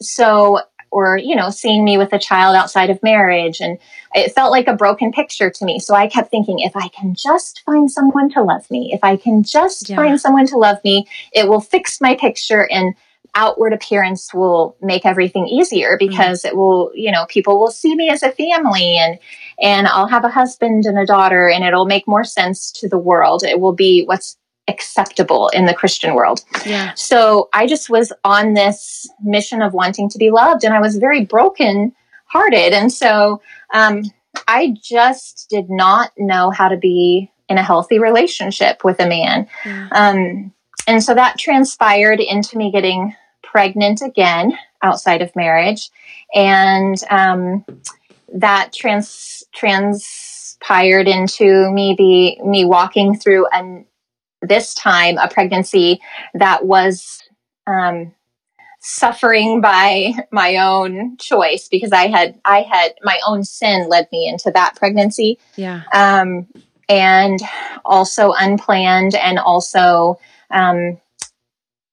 so, or, you know, seeing me with a child outside of marriage. And it felt like a broken picture to me. So I kept thinking, if I can just find someone to love me, if I can just yeah. find someone to love me, it will fix my picture and outward appearance will make everything easier because mm-hmm. it will, you know, people will see me as a family and, and I'll have a husband and a daughter and it'll make more sense to the world. It will be what's acceptable in the Christian world. Yeah. So I just was on this mission of wanting to be loved, and I was very broken hearted. And so um, I just did not know how to be in a healthy relationship with a man. Yeah. Um, and so that transpired into me getting pregnant again outside of marriage. And um, that trans transpired into me be me walking through an this time a pregnancy that was um, suffering by my own choice because I had I had my own sin led me into that pregnancy. Yeah. Um, and also unplanned and also um,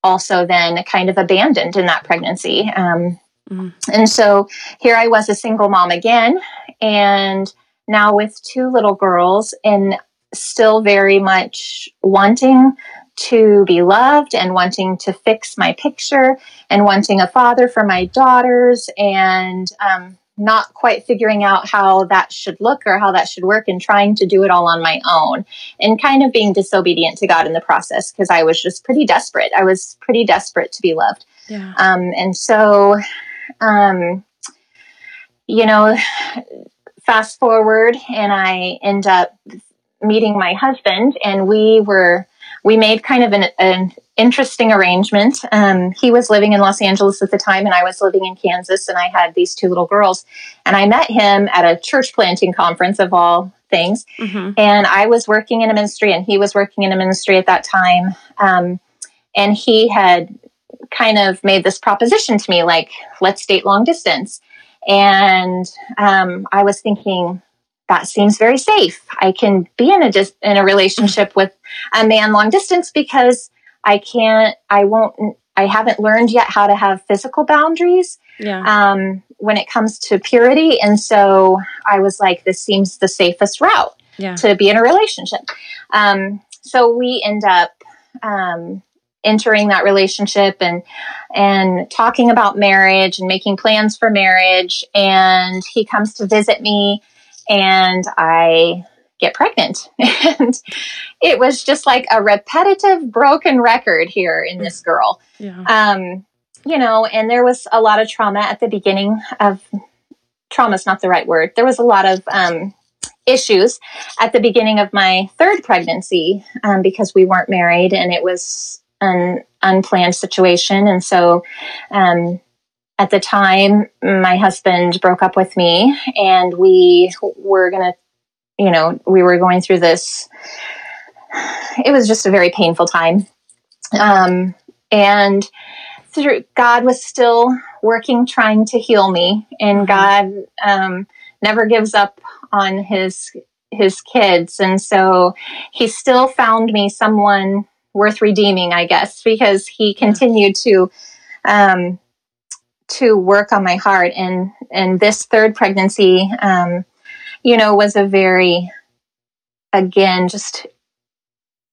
also then kind of abandoned in that pregnancy. Um, mm. And so here I was a single mom again, and now with two little girls, and still very much wanting to be loved and wanting to fix my picture and wanting a father for my daughters and um, not quite figuring out how that should look or how that should work and trying to do it all on my own and kind of being disobedient to God in the process because I was just pretty desperate. I was pretty desperate to be loved. Yeah. Um, and so, um, you know, fast forward, and I end up meeting my husband, and we were we made kind of an, an interesting arrangement. Um, he was living in Los Angeles at the time, and I was living in Kansas, and I had these two little girls. And I met him at a church planting conference of all things. Mm-hmm. And I was working in a ministry, and he was working in a ministry at that time. Um, and he had kind of made this proposition to me, like, let's date long distance. And um, I was thinking, that seems very safe. I can be in a dis- in a relationship with a man long distance because I can't. I won't. I haven't learned yet how to have physical boundaries yeah. um, when it comes to purity, and so I was like, this seems the safest route yeah. to be in a relationship. Um, so we end up um, entering that relationship and and talking about marriage and making plans for marriage. And he comes to visit me and I get pregnant. and it was just like a repetitive broken record here in this girl. Yeah. Um, you know, and there was a lot of trauma at the beginning of trauma is not the right word. There was a lot of um, issues at the beginning of my third pregnancy um, because we weren't married and it was an unplanned situation. And so, um, at the time, my husband broke up with me, and we were going to, you know, we were going through this. It was just a very painful time. Um, and through God was still working, trying to heal me, and mm-hmm. God um, never gives up on his his kids, and so He still found me someone worth redeeming, I guess, because He continued to um, to work on my heart. And and this third pregnancy um, you know was a very again just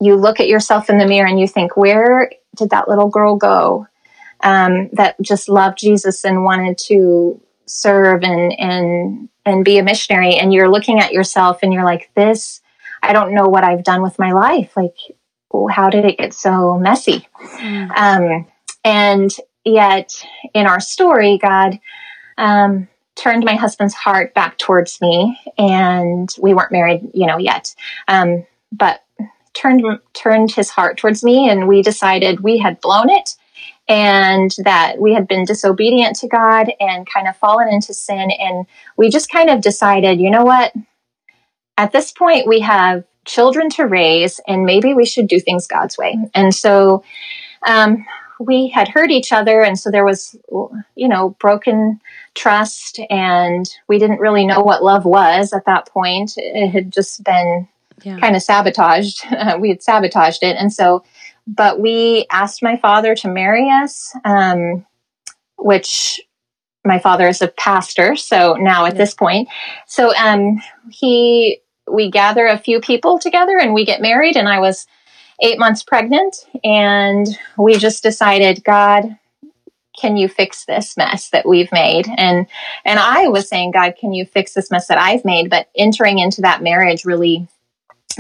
you look at yourself in the mirror and you think where did that little girl go um, that just loved jesus and wanted to serve and and and be a missionary? And you're looking at yourself and you're like this i don't know what i've done with my life. Like how did it get so messy? Mm. um, and yet in our story, God um, turned my husband's heart back towards me, and we weren't married, you know, yet. Um, but turned turned his heart towards me, and we decided we had blown it, and that we had been disobedient to God and kind of fallen into sin, and we just kind of decided, you know what? At this point, we have children to raise, and maybe we should do things God's way. And so um, we had hurt each other and so there was you know broken trust and we didn't really know what love was at that point it had just been yeah. kind of sabotaged we had sabotaged it and so but we asked my father to marry us um, which my father is a pastor so now at yeah. this point so um, he we gather a few people together and we get married and i was eight months pregnant, and we just decided, God, can you fix this mess that we've made? And and I was saying, God, can you fix this mess that I've made? But entering into that marriage, really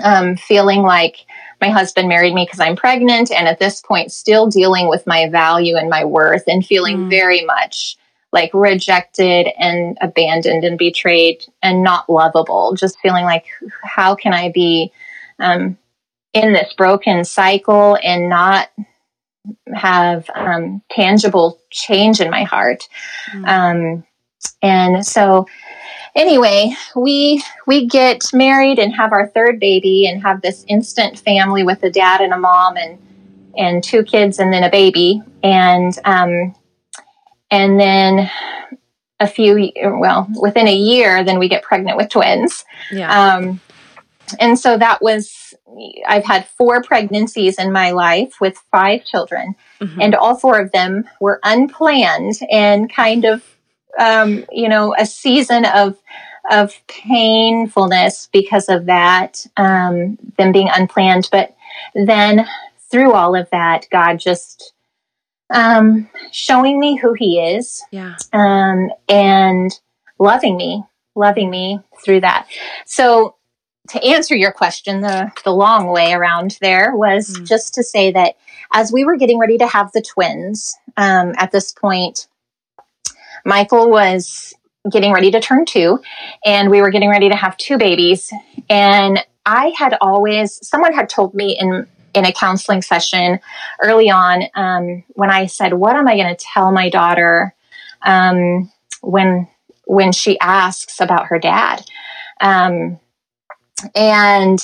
um, feeling like my husband married me because I'm pregnant, and at this point, still dealing with my value and my worth, and feeling mm. very much like rejected and abandoned and betrayed and not lovable. Just feeling like, how can I be um, in this broken cycle and not have um, tangible change in my heart. Mm. Um, and so, anyway, we we get married and have our third baby and have this instant family with a dad and a mom and and two kids and then a baby and um, and then a few well within a year then we get pregnant with twins. Yeah. Um, and so that was I've had four pregnancies in my life with five children, mm-hmm. and all four of them were unplanned and kind of, um, you know, a season of of painfulness because of that, um, them being unplanned. But then through all of that, God just um, showing me who He is, yeah, um, and loving me, loving me through that. So to answer your question the, the long way around there was mm. just to say that as we were getting ready to have the twins um, at this point, Michael was getting ready to turn two, and we were getting ready to have two babies. And I had always, someone had told me in in a counseling session early on um, when I said, "What am I going to tell my daughter um, when when she asks about her dad?" Um, and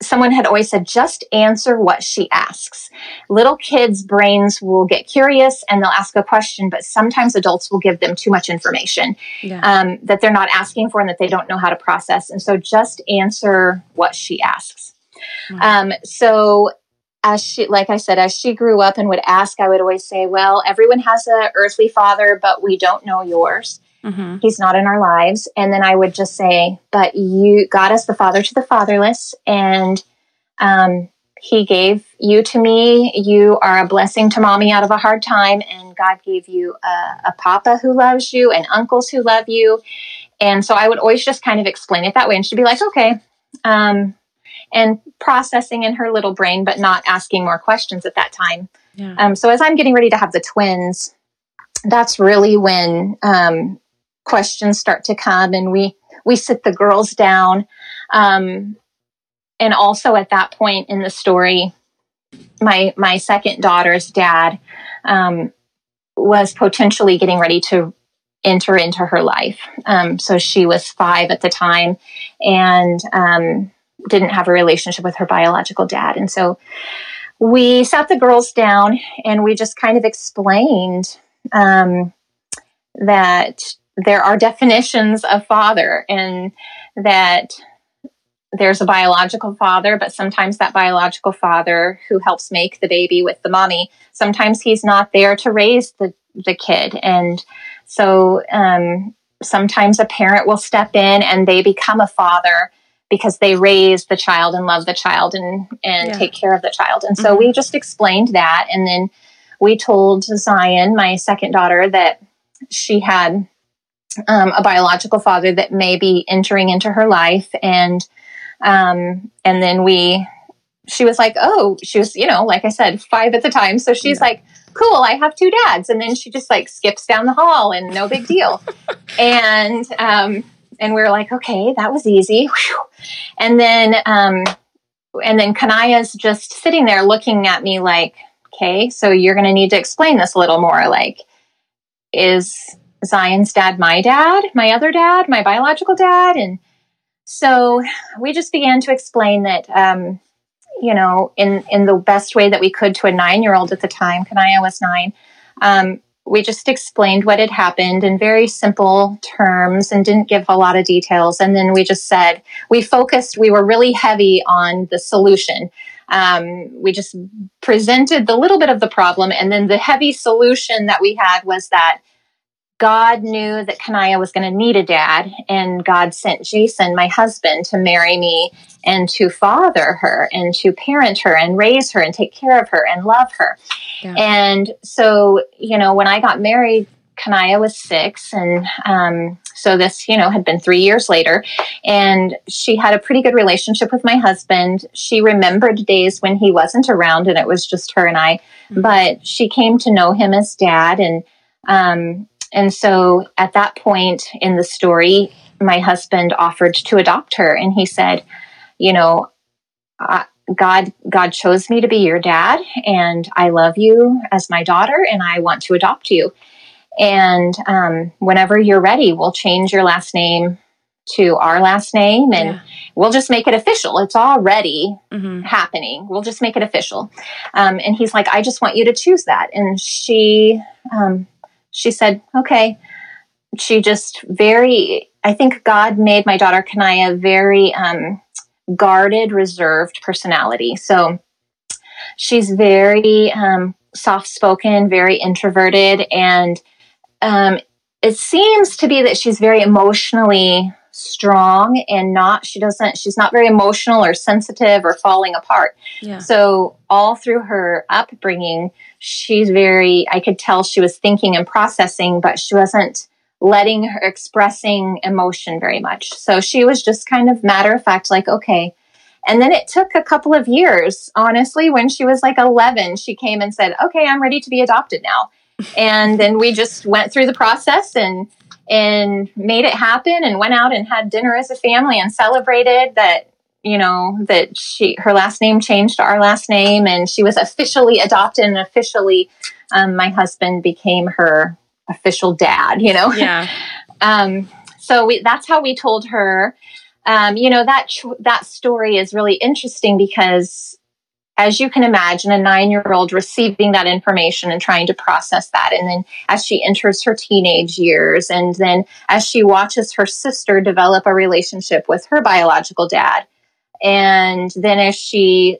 someone had always said, just answer what she asks. Little kids' brains will get curious and they'll ask a question, but sometimes adults will give them too much information yeah. um, that they're not asking for and that they don't know how to process. And so just answer what she asks. Mm-hmm. Um, so as she, like I said, as she grew up and would ask, I would always say, well, everyone has an earthly father, but we don't know yours. Mm-hmm. He's not in our lives. And then I would just say, but you, God is the father to the fatherless. And um, he gave you to me. You are a blessing to mommy out of a hard time. And God gave you a, a papa who loves you and uncles who love you. And so I would always just kind of explain it that way. And she'd be like, okay. Um, and processing in her little brain, but not asking more questions at that time. Yeah. Um, so as I'm getting ready to have the twins, that's really when um, questions start to come and we we sit the girls down. Um, and also at that point in the story my my second daughter's dad um, was potentially getting ready to enter into her life. Um, so she was five at the time and um, didn't have a relationship with her biological dad. And so we sat the girls down and we just kind of explained um, that there are definitions of father and that there's a biological father, but sometimes that biological father who helps make the baby with the mommy, sometimes he's not there to raise the, the kid. And so um, sometimes a parent will step in and they become a father because they raise the child and love the child and, and yeah. take care of the child. And so mm-hmm. we just explained that. And then we told Zion, my second daughter, that she had um, a biological father that may be entering into her life. And um, and then we she was like oh she was you know like i said five at the time. So she's yeah. like cool i have two dads. And then she just like skips down the hall and no big deal. And um, and we are like okay that was easy. Whew. and then um, and then kanaya's just sitting there looking at me like okay so you're going to need to explain this a little more. Like is Zion's dad my dad, my other dad, my biological dad. And so we just began to explain that, um, you know, in, in the best way that we could to a nine year old at the time, Kanaya was nine. Um, we just explained what had happened in very simple terms and didn't give a lot of details. And then we just said, we focused, we were really heavy on the solution. Um, we just presented the little bit of the problem. And then the heavy solution that we had was that God knew that Kanaya was going to need a dad, and God sent Jason, my husband, to marry me and to father her and to parent her and raise her and take care of her and love her. Yeah. And so, you know, when I got married, Kanaya was six, and um, so this, you know, had been three years later. And she had a pretty good relationship with my husband. She remembered days when he wasn't around, and it was just her and I. Mm-hmm. But she came to know him as dad, and um, and so at that point in the story, my husband offered to adopt her and he said, you know, God God chose me to be your dad and I love you as my daughter and I want to adopt you. And um, whenever you're ready, we'll change your last name to our last name and yeah. we'll just make it official. It's already mm-hmm. happening. We'll just make it official. Um, and he's like, I just want you to choose that. And she um, she said, okay. She just very, I think God made my daughter Kanaya very um, guarded, reserved personality. So she's very um, soft spoken, very introverted, and um, it seems to be that she's very emotionally strong and not she doesn't she's not very emotional or sensitive or falling apart yeah. so all through her upbringing she's very i could tell she was thinking and processing but she wasn't letting her expressing emotion very much. So she was just kind of matter of fact, like, okay. And then it took a couple of years, honestly, when she was like 11, she came and said, okay, I'm ready to be adopted now. and then we just went through the process and and made it happen and went out and had dinner as a family and celebrated that you know that she her last name changed to our last name and she was officially adopted and officially um, my husband became her official dad, you know? Yeah. um, so we, that's how we told her. Um, you know, that, that story is really interesting because as you can imagine, a nine year old receiving that information and trying to process that. And then as she enters her teenage years, and then as she watches her sister develop a relationship with her biological dad, and then as she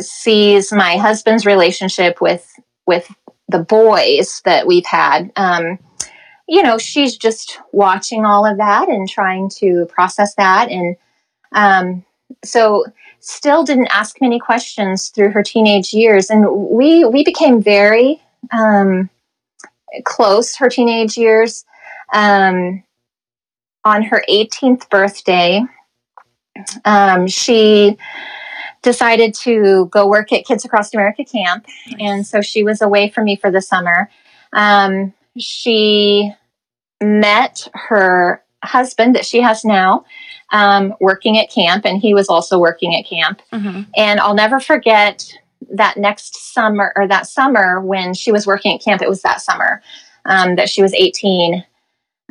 sees my husband's relationship with with the boys that we've had. Um, you know, she's just watching all of that and trying to process that. And um, so still didn't ask many questions through her teenage years. And we, we became very um, close her teenage years. Um, on her 18th birthday, um, she decided to go work at Kids Across America camp. And so she was away from me for the summer. Um, she met her husband that she has now um, working at camp, and he was also working at camp. Mm-hmm. And I'll never forget that next summer or that summer when she was working at camp, it was that summer um, that she was 18.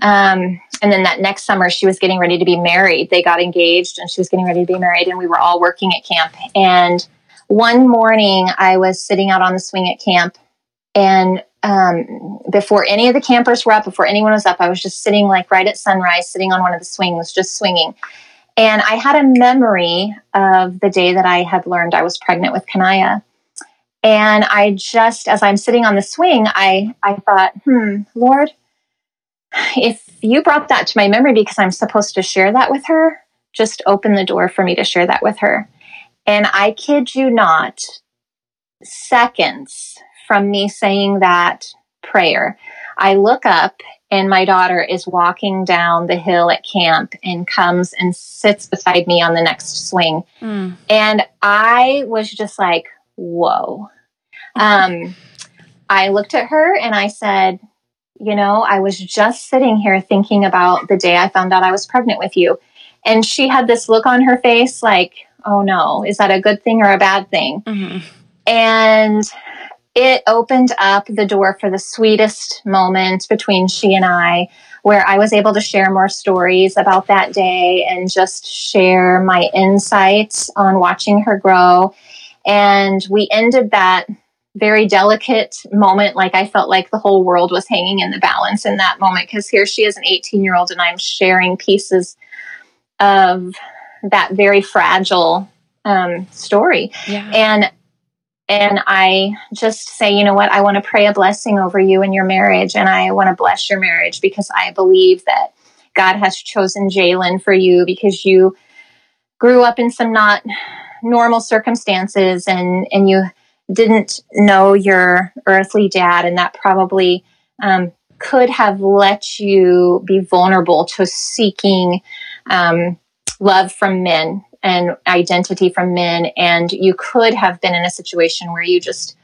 Um, and then that next summer, she was getting ready to be married. They got engaged and she was getting ready to be married, and we were all working at camp. And one morning, I was sitting out on the swing at camp, and um, before any of the campers were up, before anyone was up, I was just sitting like right at sunrise, sitting on one of the swings, just swinging. And I had a memory of the day that I had learned I was pregnant with Kanaya. And I just, as I'm sitting on the swing, I, I thought, hmm, Lord, if you brought that to my memory because I'm supposed to share that with her, just open the door for me to share that with her. And I kid you not, seconds from me saying that prayer, I look up and my daughter is walking down the hill at camp and comes and sits beside me on the next swing. Mm. And I was just like, whoa. Um, I looked at her and I said, you know, I was just sitting here thinking about the day I found out I was pregnant with you. And she had this look on her face like, oh no, is that a good thing or a bad thing? Mm-hmm. And it opened up the door for the sweetest moment between she and I, where I was able to share more stories about that day and just share my insights on watching her grow. And we ended that very delicate moment. Like I felt like the whole world was hanging in the balance in that moment because here she is, an 18 year old, and I'm sharing pieces of that very fragile um, story. Yeah. And and I just say, you know what, I want to pray a blessing over you and your marriage, and I want to bless your marriage because I believe that God has chosen Jalen for you because you grew up in some not normal circumstances and and you didn't know your earthly dad, and that probably um, could have let you be vulnerable to seeking um, love from men and identity from men. And you could have been in a situation where you just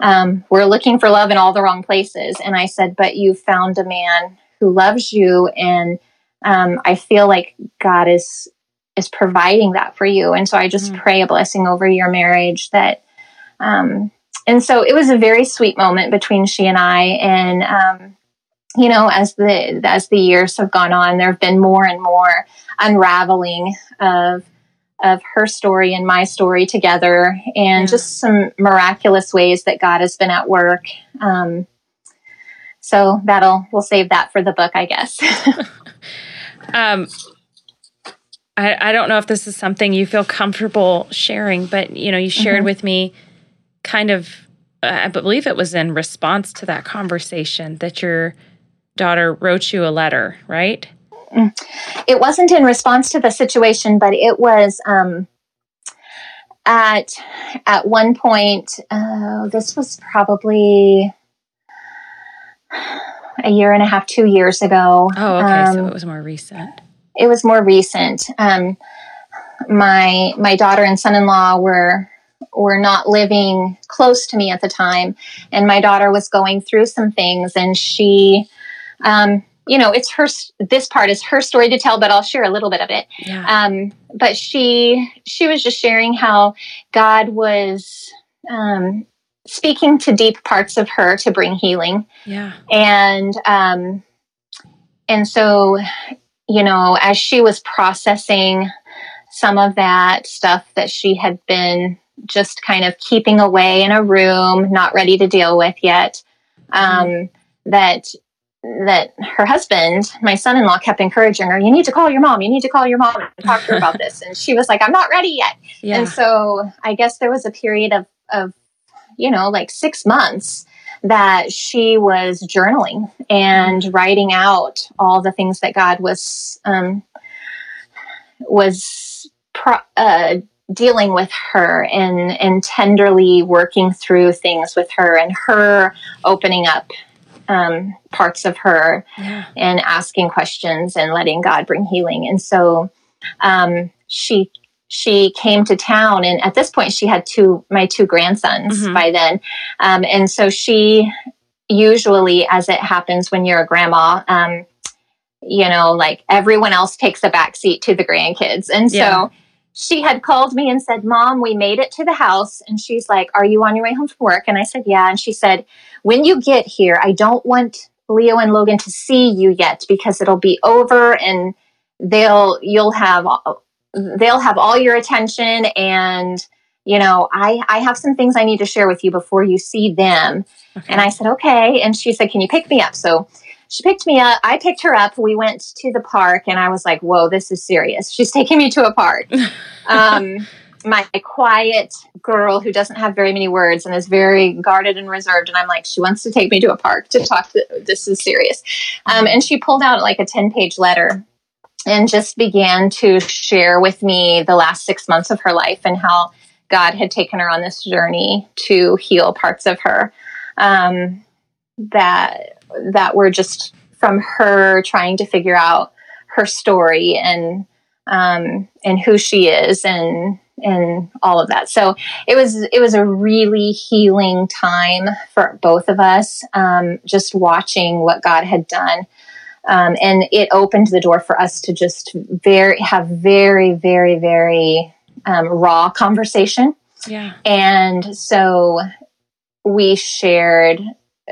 um, were looking for love in all the wrong places. And I said, But you found a man who loves you. And um, I feel like God is is providing that for you. And so I just mm. pray a blessing over your marriage that um, and so it was a very sweet moment between she and I. And um, you know, as the as the years have gone on, there have been more and more unraveling of of her story and my story together, and yeah. just some miraculous ways that God has been at work. Um, so that'll we'll save that for the book, I guess. um, I, I don't know if this is something you feel comfortable sharing, but you know, you shared mm-hmm. with me kind of, I believe it was in response to that conversation that your daughter wrote you a letter, right? It wasn't in response to the situation, but it was um, at at one point. Uh, this was probably a year and a half, two years ago. Oh, okay. Um, so it was more recent. It was more recent. Um, my my daughter and son-in-law were were not living close to me at the time, and my daughter was going through some things, and she, um, you know, it's her. This part is her story to tell, but I'll share a little bit of it. Yeah. Um, but she she was just sharing how God was um, speaking to deep parts of her to bring healing. Yeah. And um, and so, you know, as she was processing some of that stuff that she had been just kind of keeping away in a room, not ready to deal with yet, um, mm-hmm. that that her husband, my son-in-law, kept encouraging her, "You need to call your mom. You need to call your mom and talk to her about this." And she was like, "I'm not ready yet." Yeah. And so I guess there was a period of of you know, like six months that she was journaling and writing out all the things that God was um, was pro- uh, dealing with her and and tenderly working through things with her and her opening up um, parts of her yeah. and asking questions and letting God bring healing. And so um, she she came to town and at this point she had two my two grandsons mm-hmm. by then um, and so she usually as it happens when you're a grandma um, you know like everyone else takes a back seat to the grandkids and yeah. She had called me and said mom we made it to the house. And she's like are you on your way home from work? And i said yeah. And she said when you get here i don't want leo and logan to see you yet because it'll be over and they'll you'll have they'll have all your attention and you know i i have some things i need to share with you before you see them. Okay. and i said okay. And she said can you pick me up? So she picked me up i picked her up we went to the park and i was like whoa this is serious. She's taking me to a park. Um, my quiet girl who doesn't have very many words and is very guarded and reserved and i'm like she wants to take me to a park to talk to, this is serious. Um, and she pulled out like a 10 page letter and just began to share with me the last six months of her life and how God had taken her on this journey to heal parts of her um, that that were just from her trying to figure out her story and um, and who she is and and all of that. So it was it was a really healing time for both of us. Um, just watching what God had done um, and it opened the door for us to just very have very very very um, raw conversation yeah and so we shared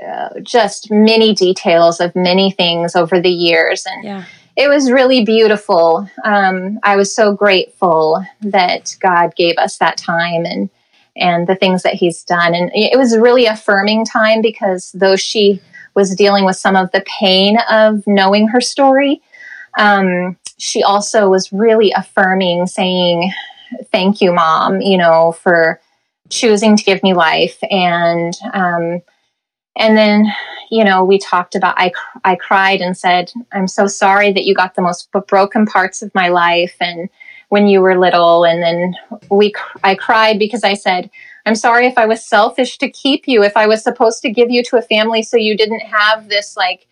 uh, just many details of many things over the years and yeah. it was really beautiful um, i was so grateful that god gave us that time and and the things that he's done and it was really affirming time because though she was dealing with some of the pain of knowing her story. Um, she also was really affirming, saying, Thank you, mom, you know, for choosing to give me life. And, um, and then, you know, we talked about, I, I cried and said, I'm so sorry that you got the most broken parts of my life. And when you were little, and then we, I cried because I said, I'm sorry if I was selfish to keep you, if I was supposed to give you to a family so you didn't have this like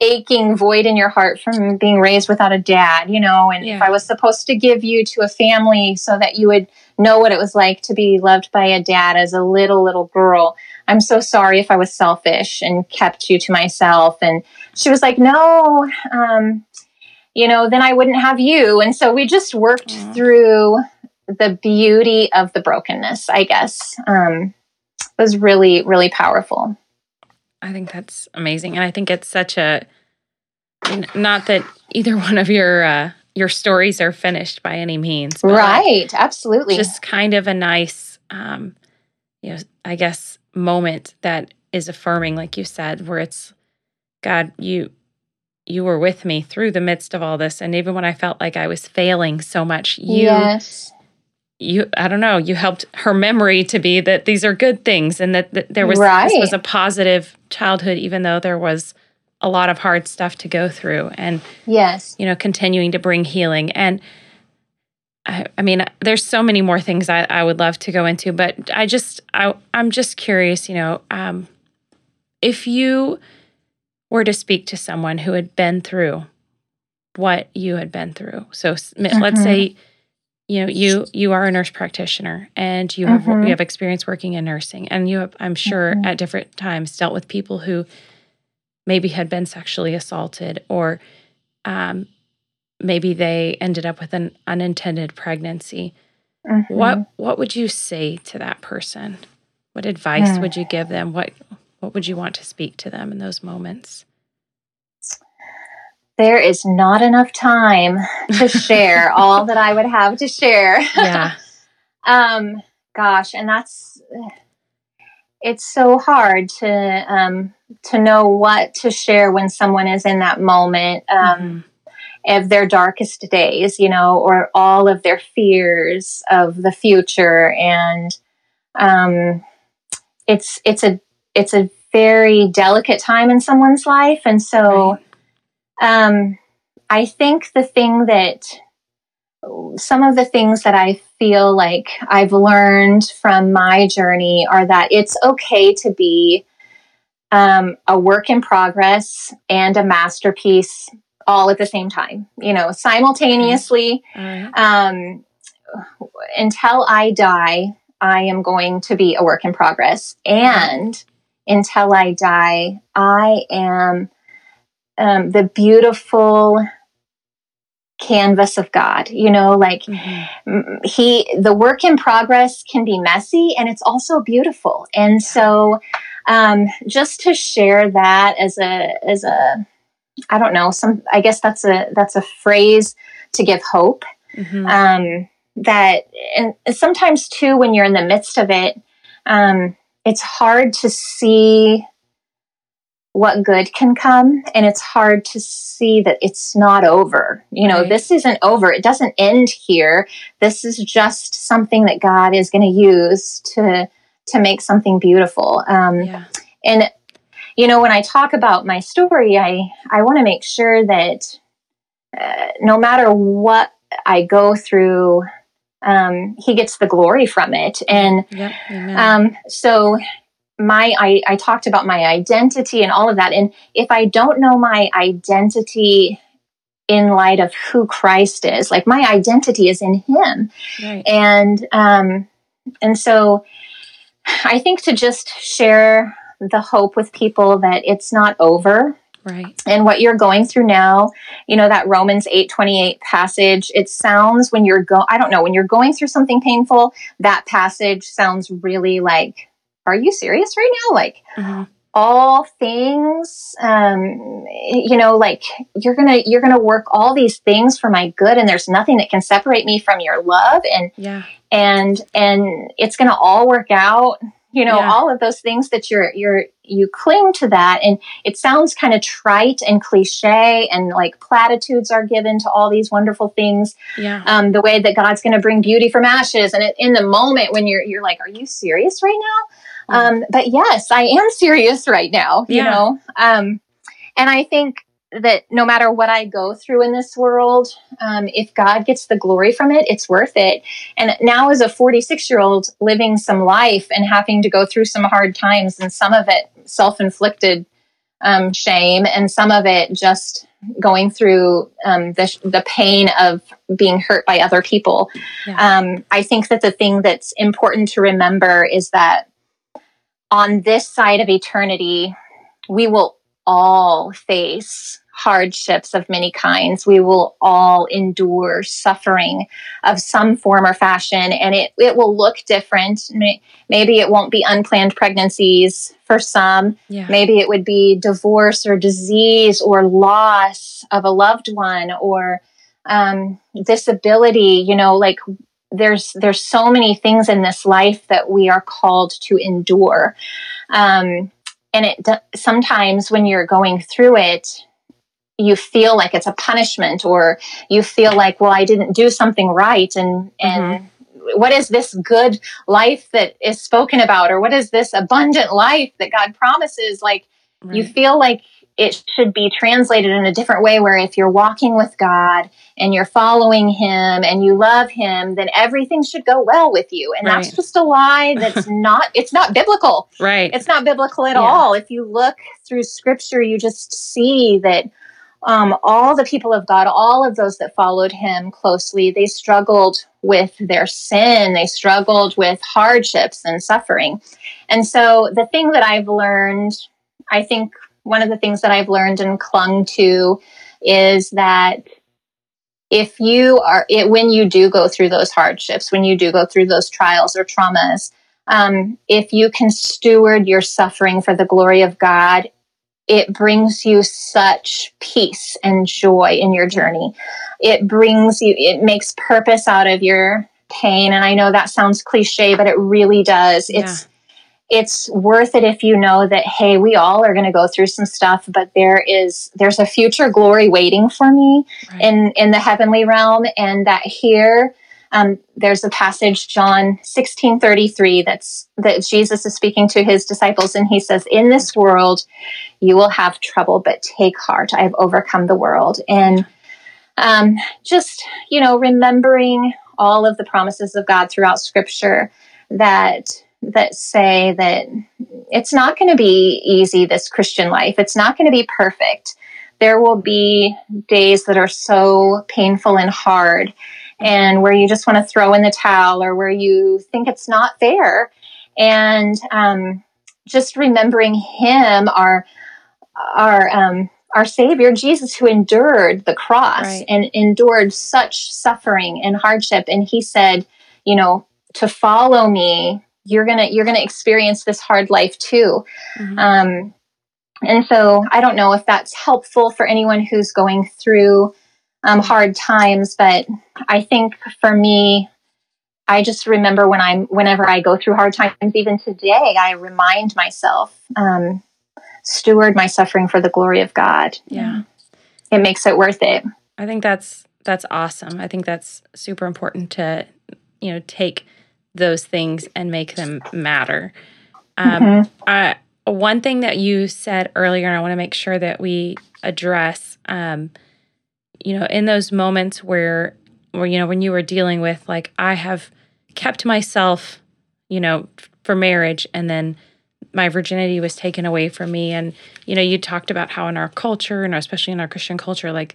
aching void in your heart from being raised without a dad, you know, and yeah. if I was supposed to give you to a family so that you would know what it was like to be loved by a dad as a little, little girl. I'm so sorry if I was selfish and kept you to myself. And she was like, no, um, you know, then I wouldn't have you. And so we just worked Aww. through the beauty of the brokenness, I guess, um, was really, really powerful. I think that's amazing. And I think it's such a, not that either one of your, uh, your stories are finished by any means. Right. Absolutely. Just kind of a nice, um, you know, I guess moment that is affirming, like you said, where it's, God, you, you were with me through the midst of all this and even when i felt like i was failing so much you yes. you i don't know you helped her memory to be that these are good things and that, that there was right. this was a positive childhood even though there was a lot of hard stuff to go through and yes. you know continuing to bring healing. And I, I mean there's so many more things I, I would love to go into but i just I, i'm just curious you know um, if you were to speak to someone who had been through what you had been through. So mm-hmm. let's say you know you you are a nurse practitioner and you have mm-hmm. you have experience working in nursing and you have I'm sure mm-hmm. at different times dealt with people who maybe had been sexually assaulted or um, maybe they ended up with an unintended pregnancy. Mm-hmm. What what would you say to that person? What advice would you give them? What what would you want to speak to them in those moments? there is not enough time to share all that I would have to share. Yeah. um, gosh, and that's it's so hard to um, to know what to share when someone is in that moment um, mm-hmm. Of their darkest days, you know, or all of their fears of the future, and um, it's it's a it's a very delicate time in someone's life, and so. Right um, I think the thing that some of the things that I feel like I've learned from my journey are that it's okay to be um, a work in progress and a masterpiece all at the same time, you know, simultaneously. Mm-hmm. Um, until I die, I am going to be a work in progress. And until I die, I am um, the beautiful canvas of God. You know, like mm-hmm. he, the work in progress can be messy and it's also beautiful. And so, um, just to share that as a, as a, I don't know, some, I guess that's a, that's a phrase to give hope. Mm-hmm. Um, that, and sometimes too, when you're in the midst of it, um, it's hard to see what good can come and it's hard to see that it's not over you know right. this isn't over it doesn't end here this is just something that god is going to use to to make something beautiful um, yeah. and you know when i talk about my story i i want to make sure that uh, no matter what i go through um, he gets the glory from it and yep. um, so my I, I talked about my identity and all of that and if i don't know my identity in light of who christ is like my identity is in him right. and um and so i think to just share the hope with people that it's not over right and what you're going through now you know that romans 8 28 passage it sounds when you're go i don't know when you're going through something painful that passage sounds really like are you serious right now? Like, mm-hmm. all things um you know like you're gonna you're gonna work all these things for my good and there's nothing that can separate me from your love and yeah and and it's gonna all work out you know yeah. all of those things that you're you're you cling to that and it sounds kind of trite and cliche and like platitudes are given to all these wonderful things yeah um, the way that god's going to bring beauty from ashes and it, in the moment when you're you're like are you serious right now um, but yes, I am serious right now, you yeah. know? Um, and I think that no matter what I go through in this world, um, if God gets the glory from it, it's worth it. And now, as a 46 year old living some life and having to go through some hard times, and some of it self inflicted um, shame, and some of it just going through um, the, the pain of being hurt by other people. Yeah. Um, I think that the thing that's important to remember is that on this side of eternity, we will all face hardships of many kinds. We will all endure suffering of some form or fashion, and it, it will look different. Maybe it won't be unplanned pregnancies for some. Yeah. Maybe it would be divorce or disease or loss of a loved one or um, disability. You know, like there's there's so many things in this life that we are called to endure um, and it sometimes when you're going through it you feel like it's a punishment or you feel like well i didn't do something right and and mm-hmm. what is this good life that is spoken about or what is this abundant life that god promises like right. you feel like it should be translated in a different way where if you're walking with God and you're following him and you love him, then everything should go well with you. And right. that's just a lie that's not it's not biblical. Right. It's not biblical at yeah. all. If you look through scripture, you just see that um, all the people of God, all of those that followed him closely, they struggled with their sin. They struggled with hardships and suffering. And so the thing that I've learned, I think one of the things that I've learned and clung to is that if you are it, when you do go through those hardships when you do go through those trials or traumas um, if you can steward your suffering for the glory of god it brings you such peace and joy in your journey. It brings you it makes purpose out of your pain. And i know that sounds cliche but it really does. Yeah. It's worth it if you know that hey we all are going to go through some stuff but there is there's a future glory waiting for me right. in in the heavenly realm and that here um, there's a passage john 16 33 that's that jesus is speaking to his disciples and he says in this world you will have trouble but take heart i have overcome the world and um, just you know remembering all of the promises of god throughout scripture that that say that it's not going to be easy, this Christian life. It's not going to be perfect. There will be days that are so painful and hard, and where you just want to throw in the towel or where you think it's not fair. And um, just remembering Him, our, our, um, our Savior, Jesus, who endured the cross right. and endured such suffering and hardship. And He said, you know, to follow me you're gonna you're gonna experience this hard life too. Mm-hmm. um, and so i don't know if that's helpful for anyone who's going through um, hard times but i think for me i just remember when i'm whenever i go through hard times even today i remind myself um, steward my suffering for the glory of god. Yeah. It makes it worth it. I think that's that's awesome. I think that's super important to you know take those things and make them matter. Um, mm-hmm. one thing that you said earlier, and I want to make sure that we address, um, you know, in those moments where, where you know, when you were dealing with like, I have kept myself, you know, for marriage, and then my virginity was taken away from me, and you know, you talked about how in our culture, and especially in our Christian culture, like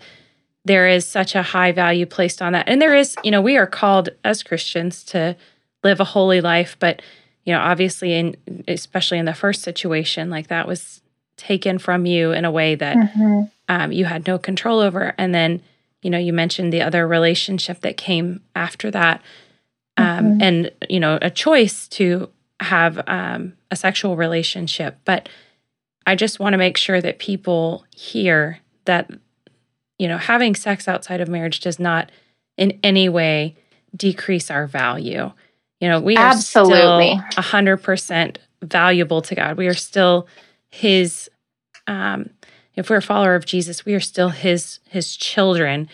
there is such a high value placed on that, and there is, you know, we are called as Christians to live a holy life but you know obviously in especially in the first situation like that was taken from you in a way that mm-hmm. um, you had no control over and then you know you mentioned the other relationship that came after that um, mm-hmm. and you know a choice to have um, a sexual relationship but i just want to make sure that people hear that you know having sex outside of marriage does not in any way decrease our value you know, we are Absolutely. still 100% valuable to God. We are still his um if we're a follower of Jesus, we are still his his children.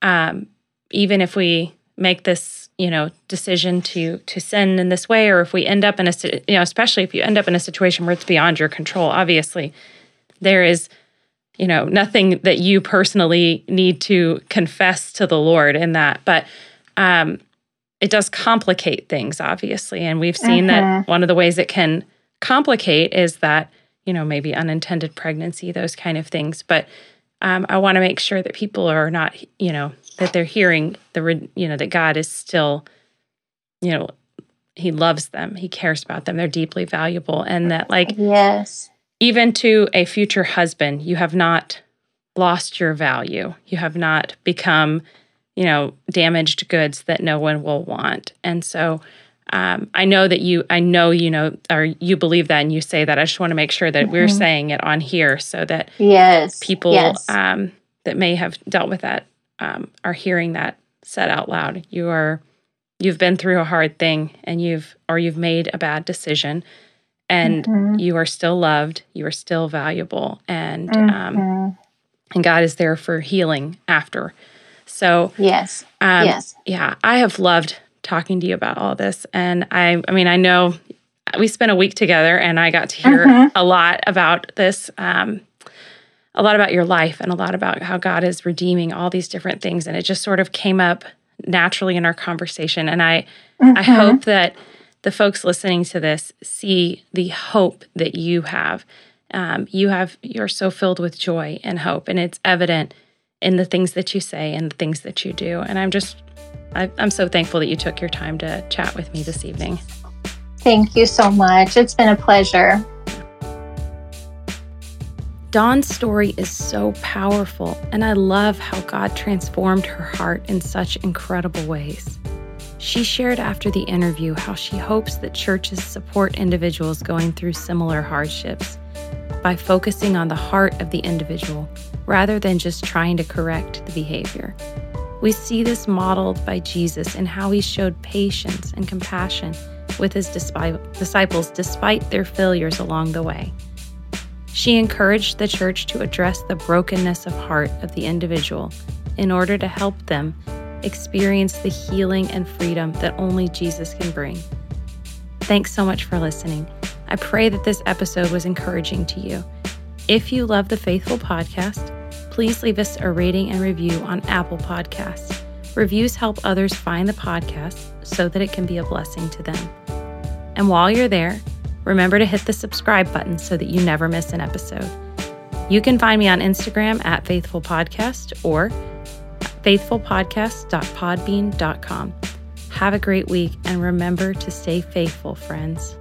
Um even if we make this, you know, decision to to sin in this way or if we end up in a you know, especially if you end up in a situation where it's beyond your control, obviously there is you know, nothing that you personally need to confess to the Lord in that. But um it does complicate things, obviously. And we've seen that mm-hmm. one of the ways it can complicate is that, you know, maybe unintended pregnancy, those kind of things. But um, I want to make sure that people are not, you know, that they're hearing the, you know, that God is still, you know, He loves them, He cares about them, they're deeply valuable. And that, like, yes, even to a future husband, you have not lost your value. You have not become, you know, damaged goods that no one will want. And so um, I know that you, I know you know, or you believe that and you say that. I just want to make sure that mm-hmm. we're saying it on here so that yes, people yes. Um, that may have dealt with that um, are hearing that said out loud. You are, you've been through a hard thing and you've, or you've made a bad decision and mm-hmm. you are still loved. You are still valuable. And, um, mm-hmm. and God is there for healing after. So yes, um, yes, yeah, I have loved talking to you about all this, and I, I mean, I know we spent a week together, and I got to hear mm-hmm. a lot about this. Um, a lot about your life and a lot about how God is redeeming all these different things. And it just sort of came up naturally in our conversation. And I, mm-hmm. I hope that the folks listening to this see the hope that you have. Um, you have you're so filled with joy and hope, and it's evident in the things that you say and the things that you do. And I'm just, I, I'm so thankful that you took your time to chat with me this evening. Thank you so much. It's been a pleasure. Dawn's story is so powerful, and I love how God transformed her heart in such incredible ways. She shared after the interview how she hopes that churches support individuals going through similar hardships by focusing on the heart of the individual rather than just trying to correct the behavior. We see this modeled by Jesus in how he showed patience and compassion with his disciples despite their failures along the way. She encouraged the church to address the brokenness of heart of the individual in order to help them experience the healing and freedom that only Jesus can bring. Thanks so much for listening. I pray that this episode was encouraging to you. If you love the Faithful podcast, please leave us a rating and review on Apple Podcasts. Reviews help others find the podcast so that it can be a blessing to them. And while you're there, remember to hit the subscribe button so that you never miss an episode. You can find me on Instagram at Faithful Podcast or faithfulpodcast.podbean.com. Have a great week and remember to stay faithful, friends.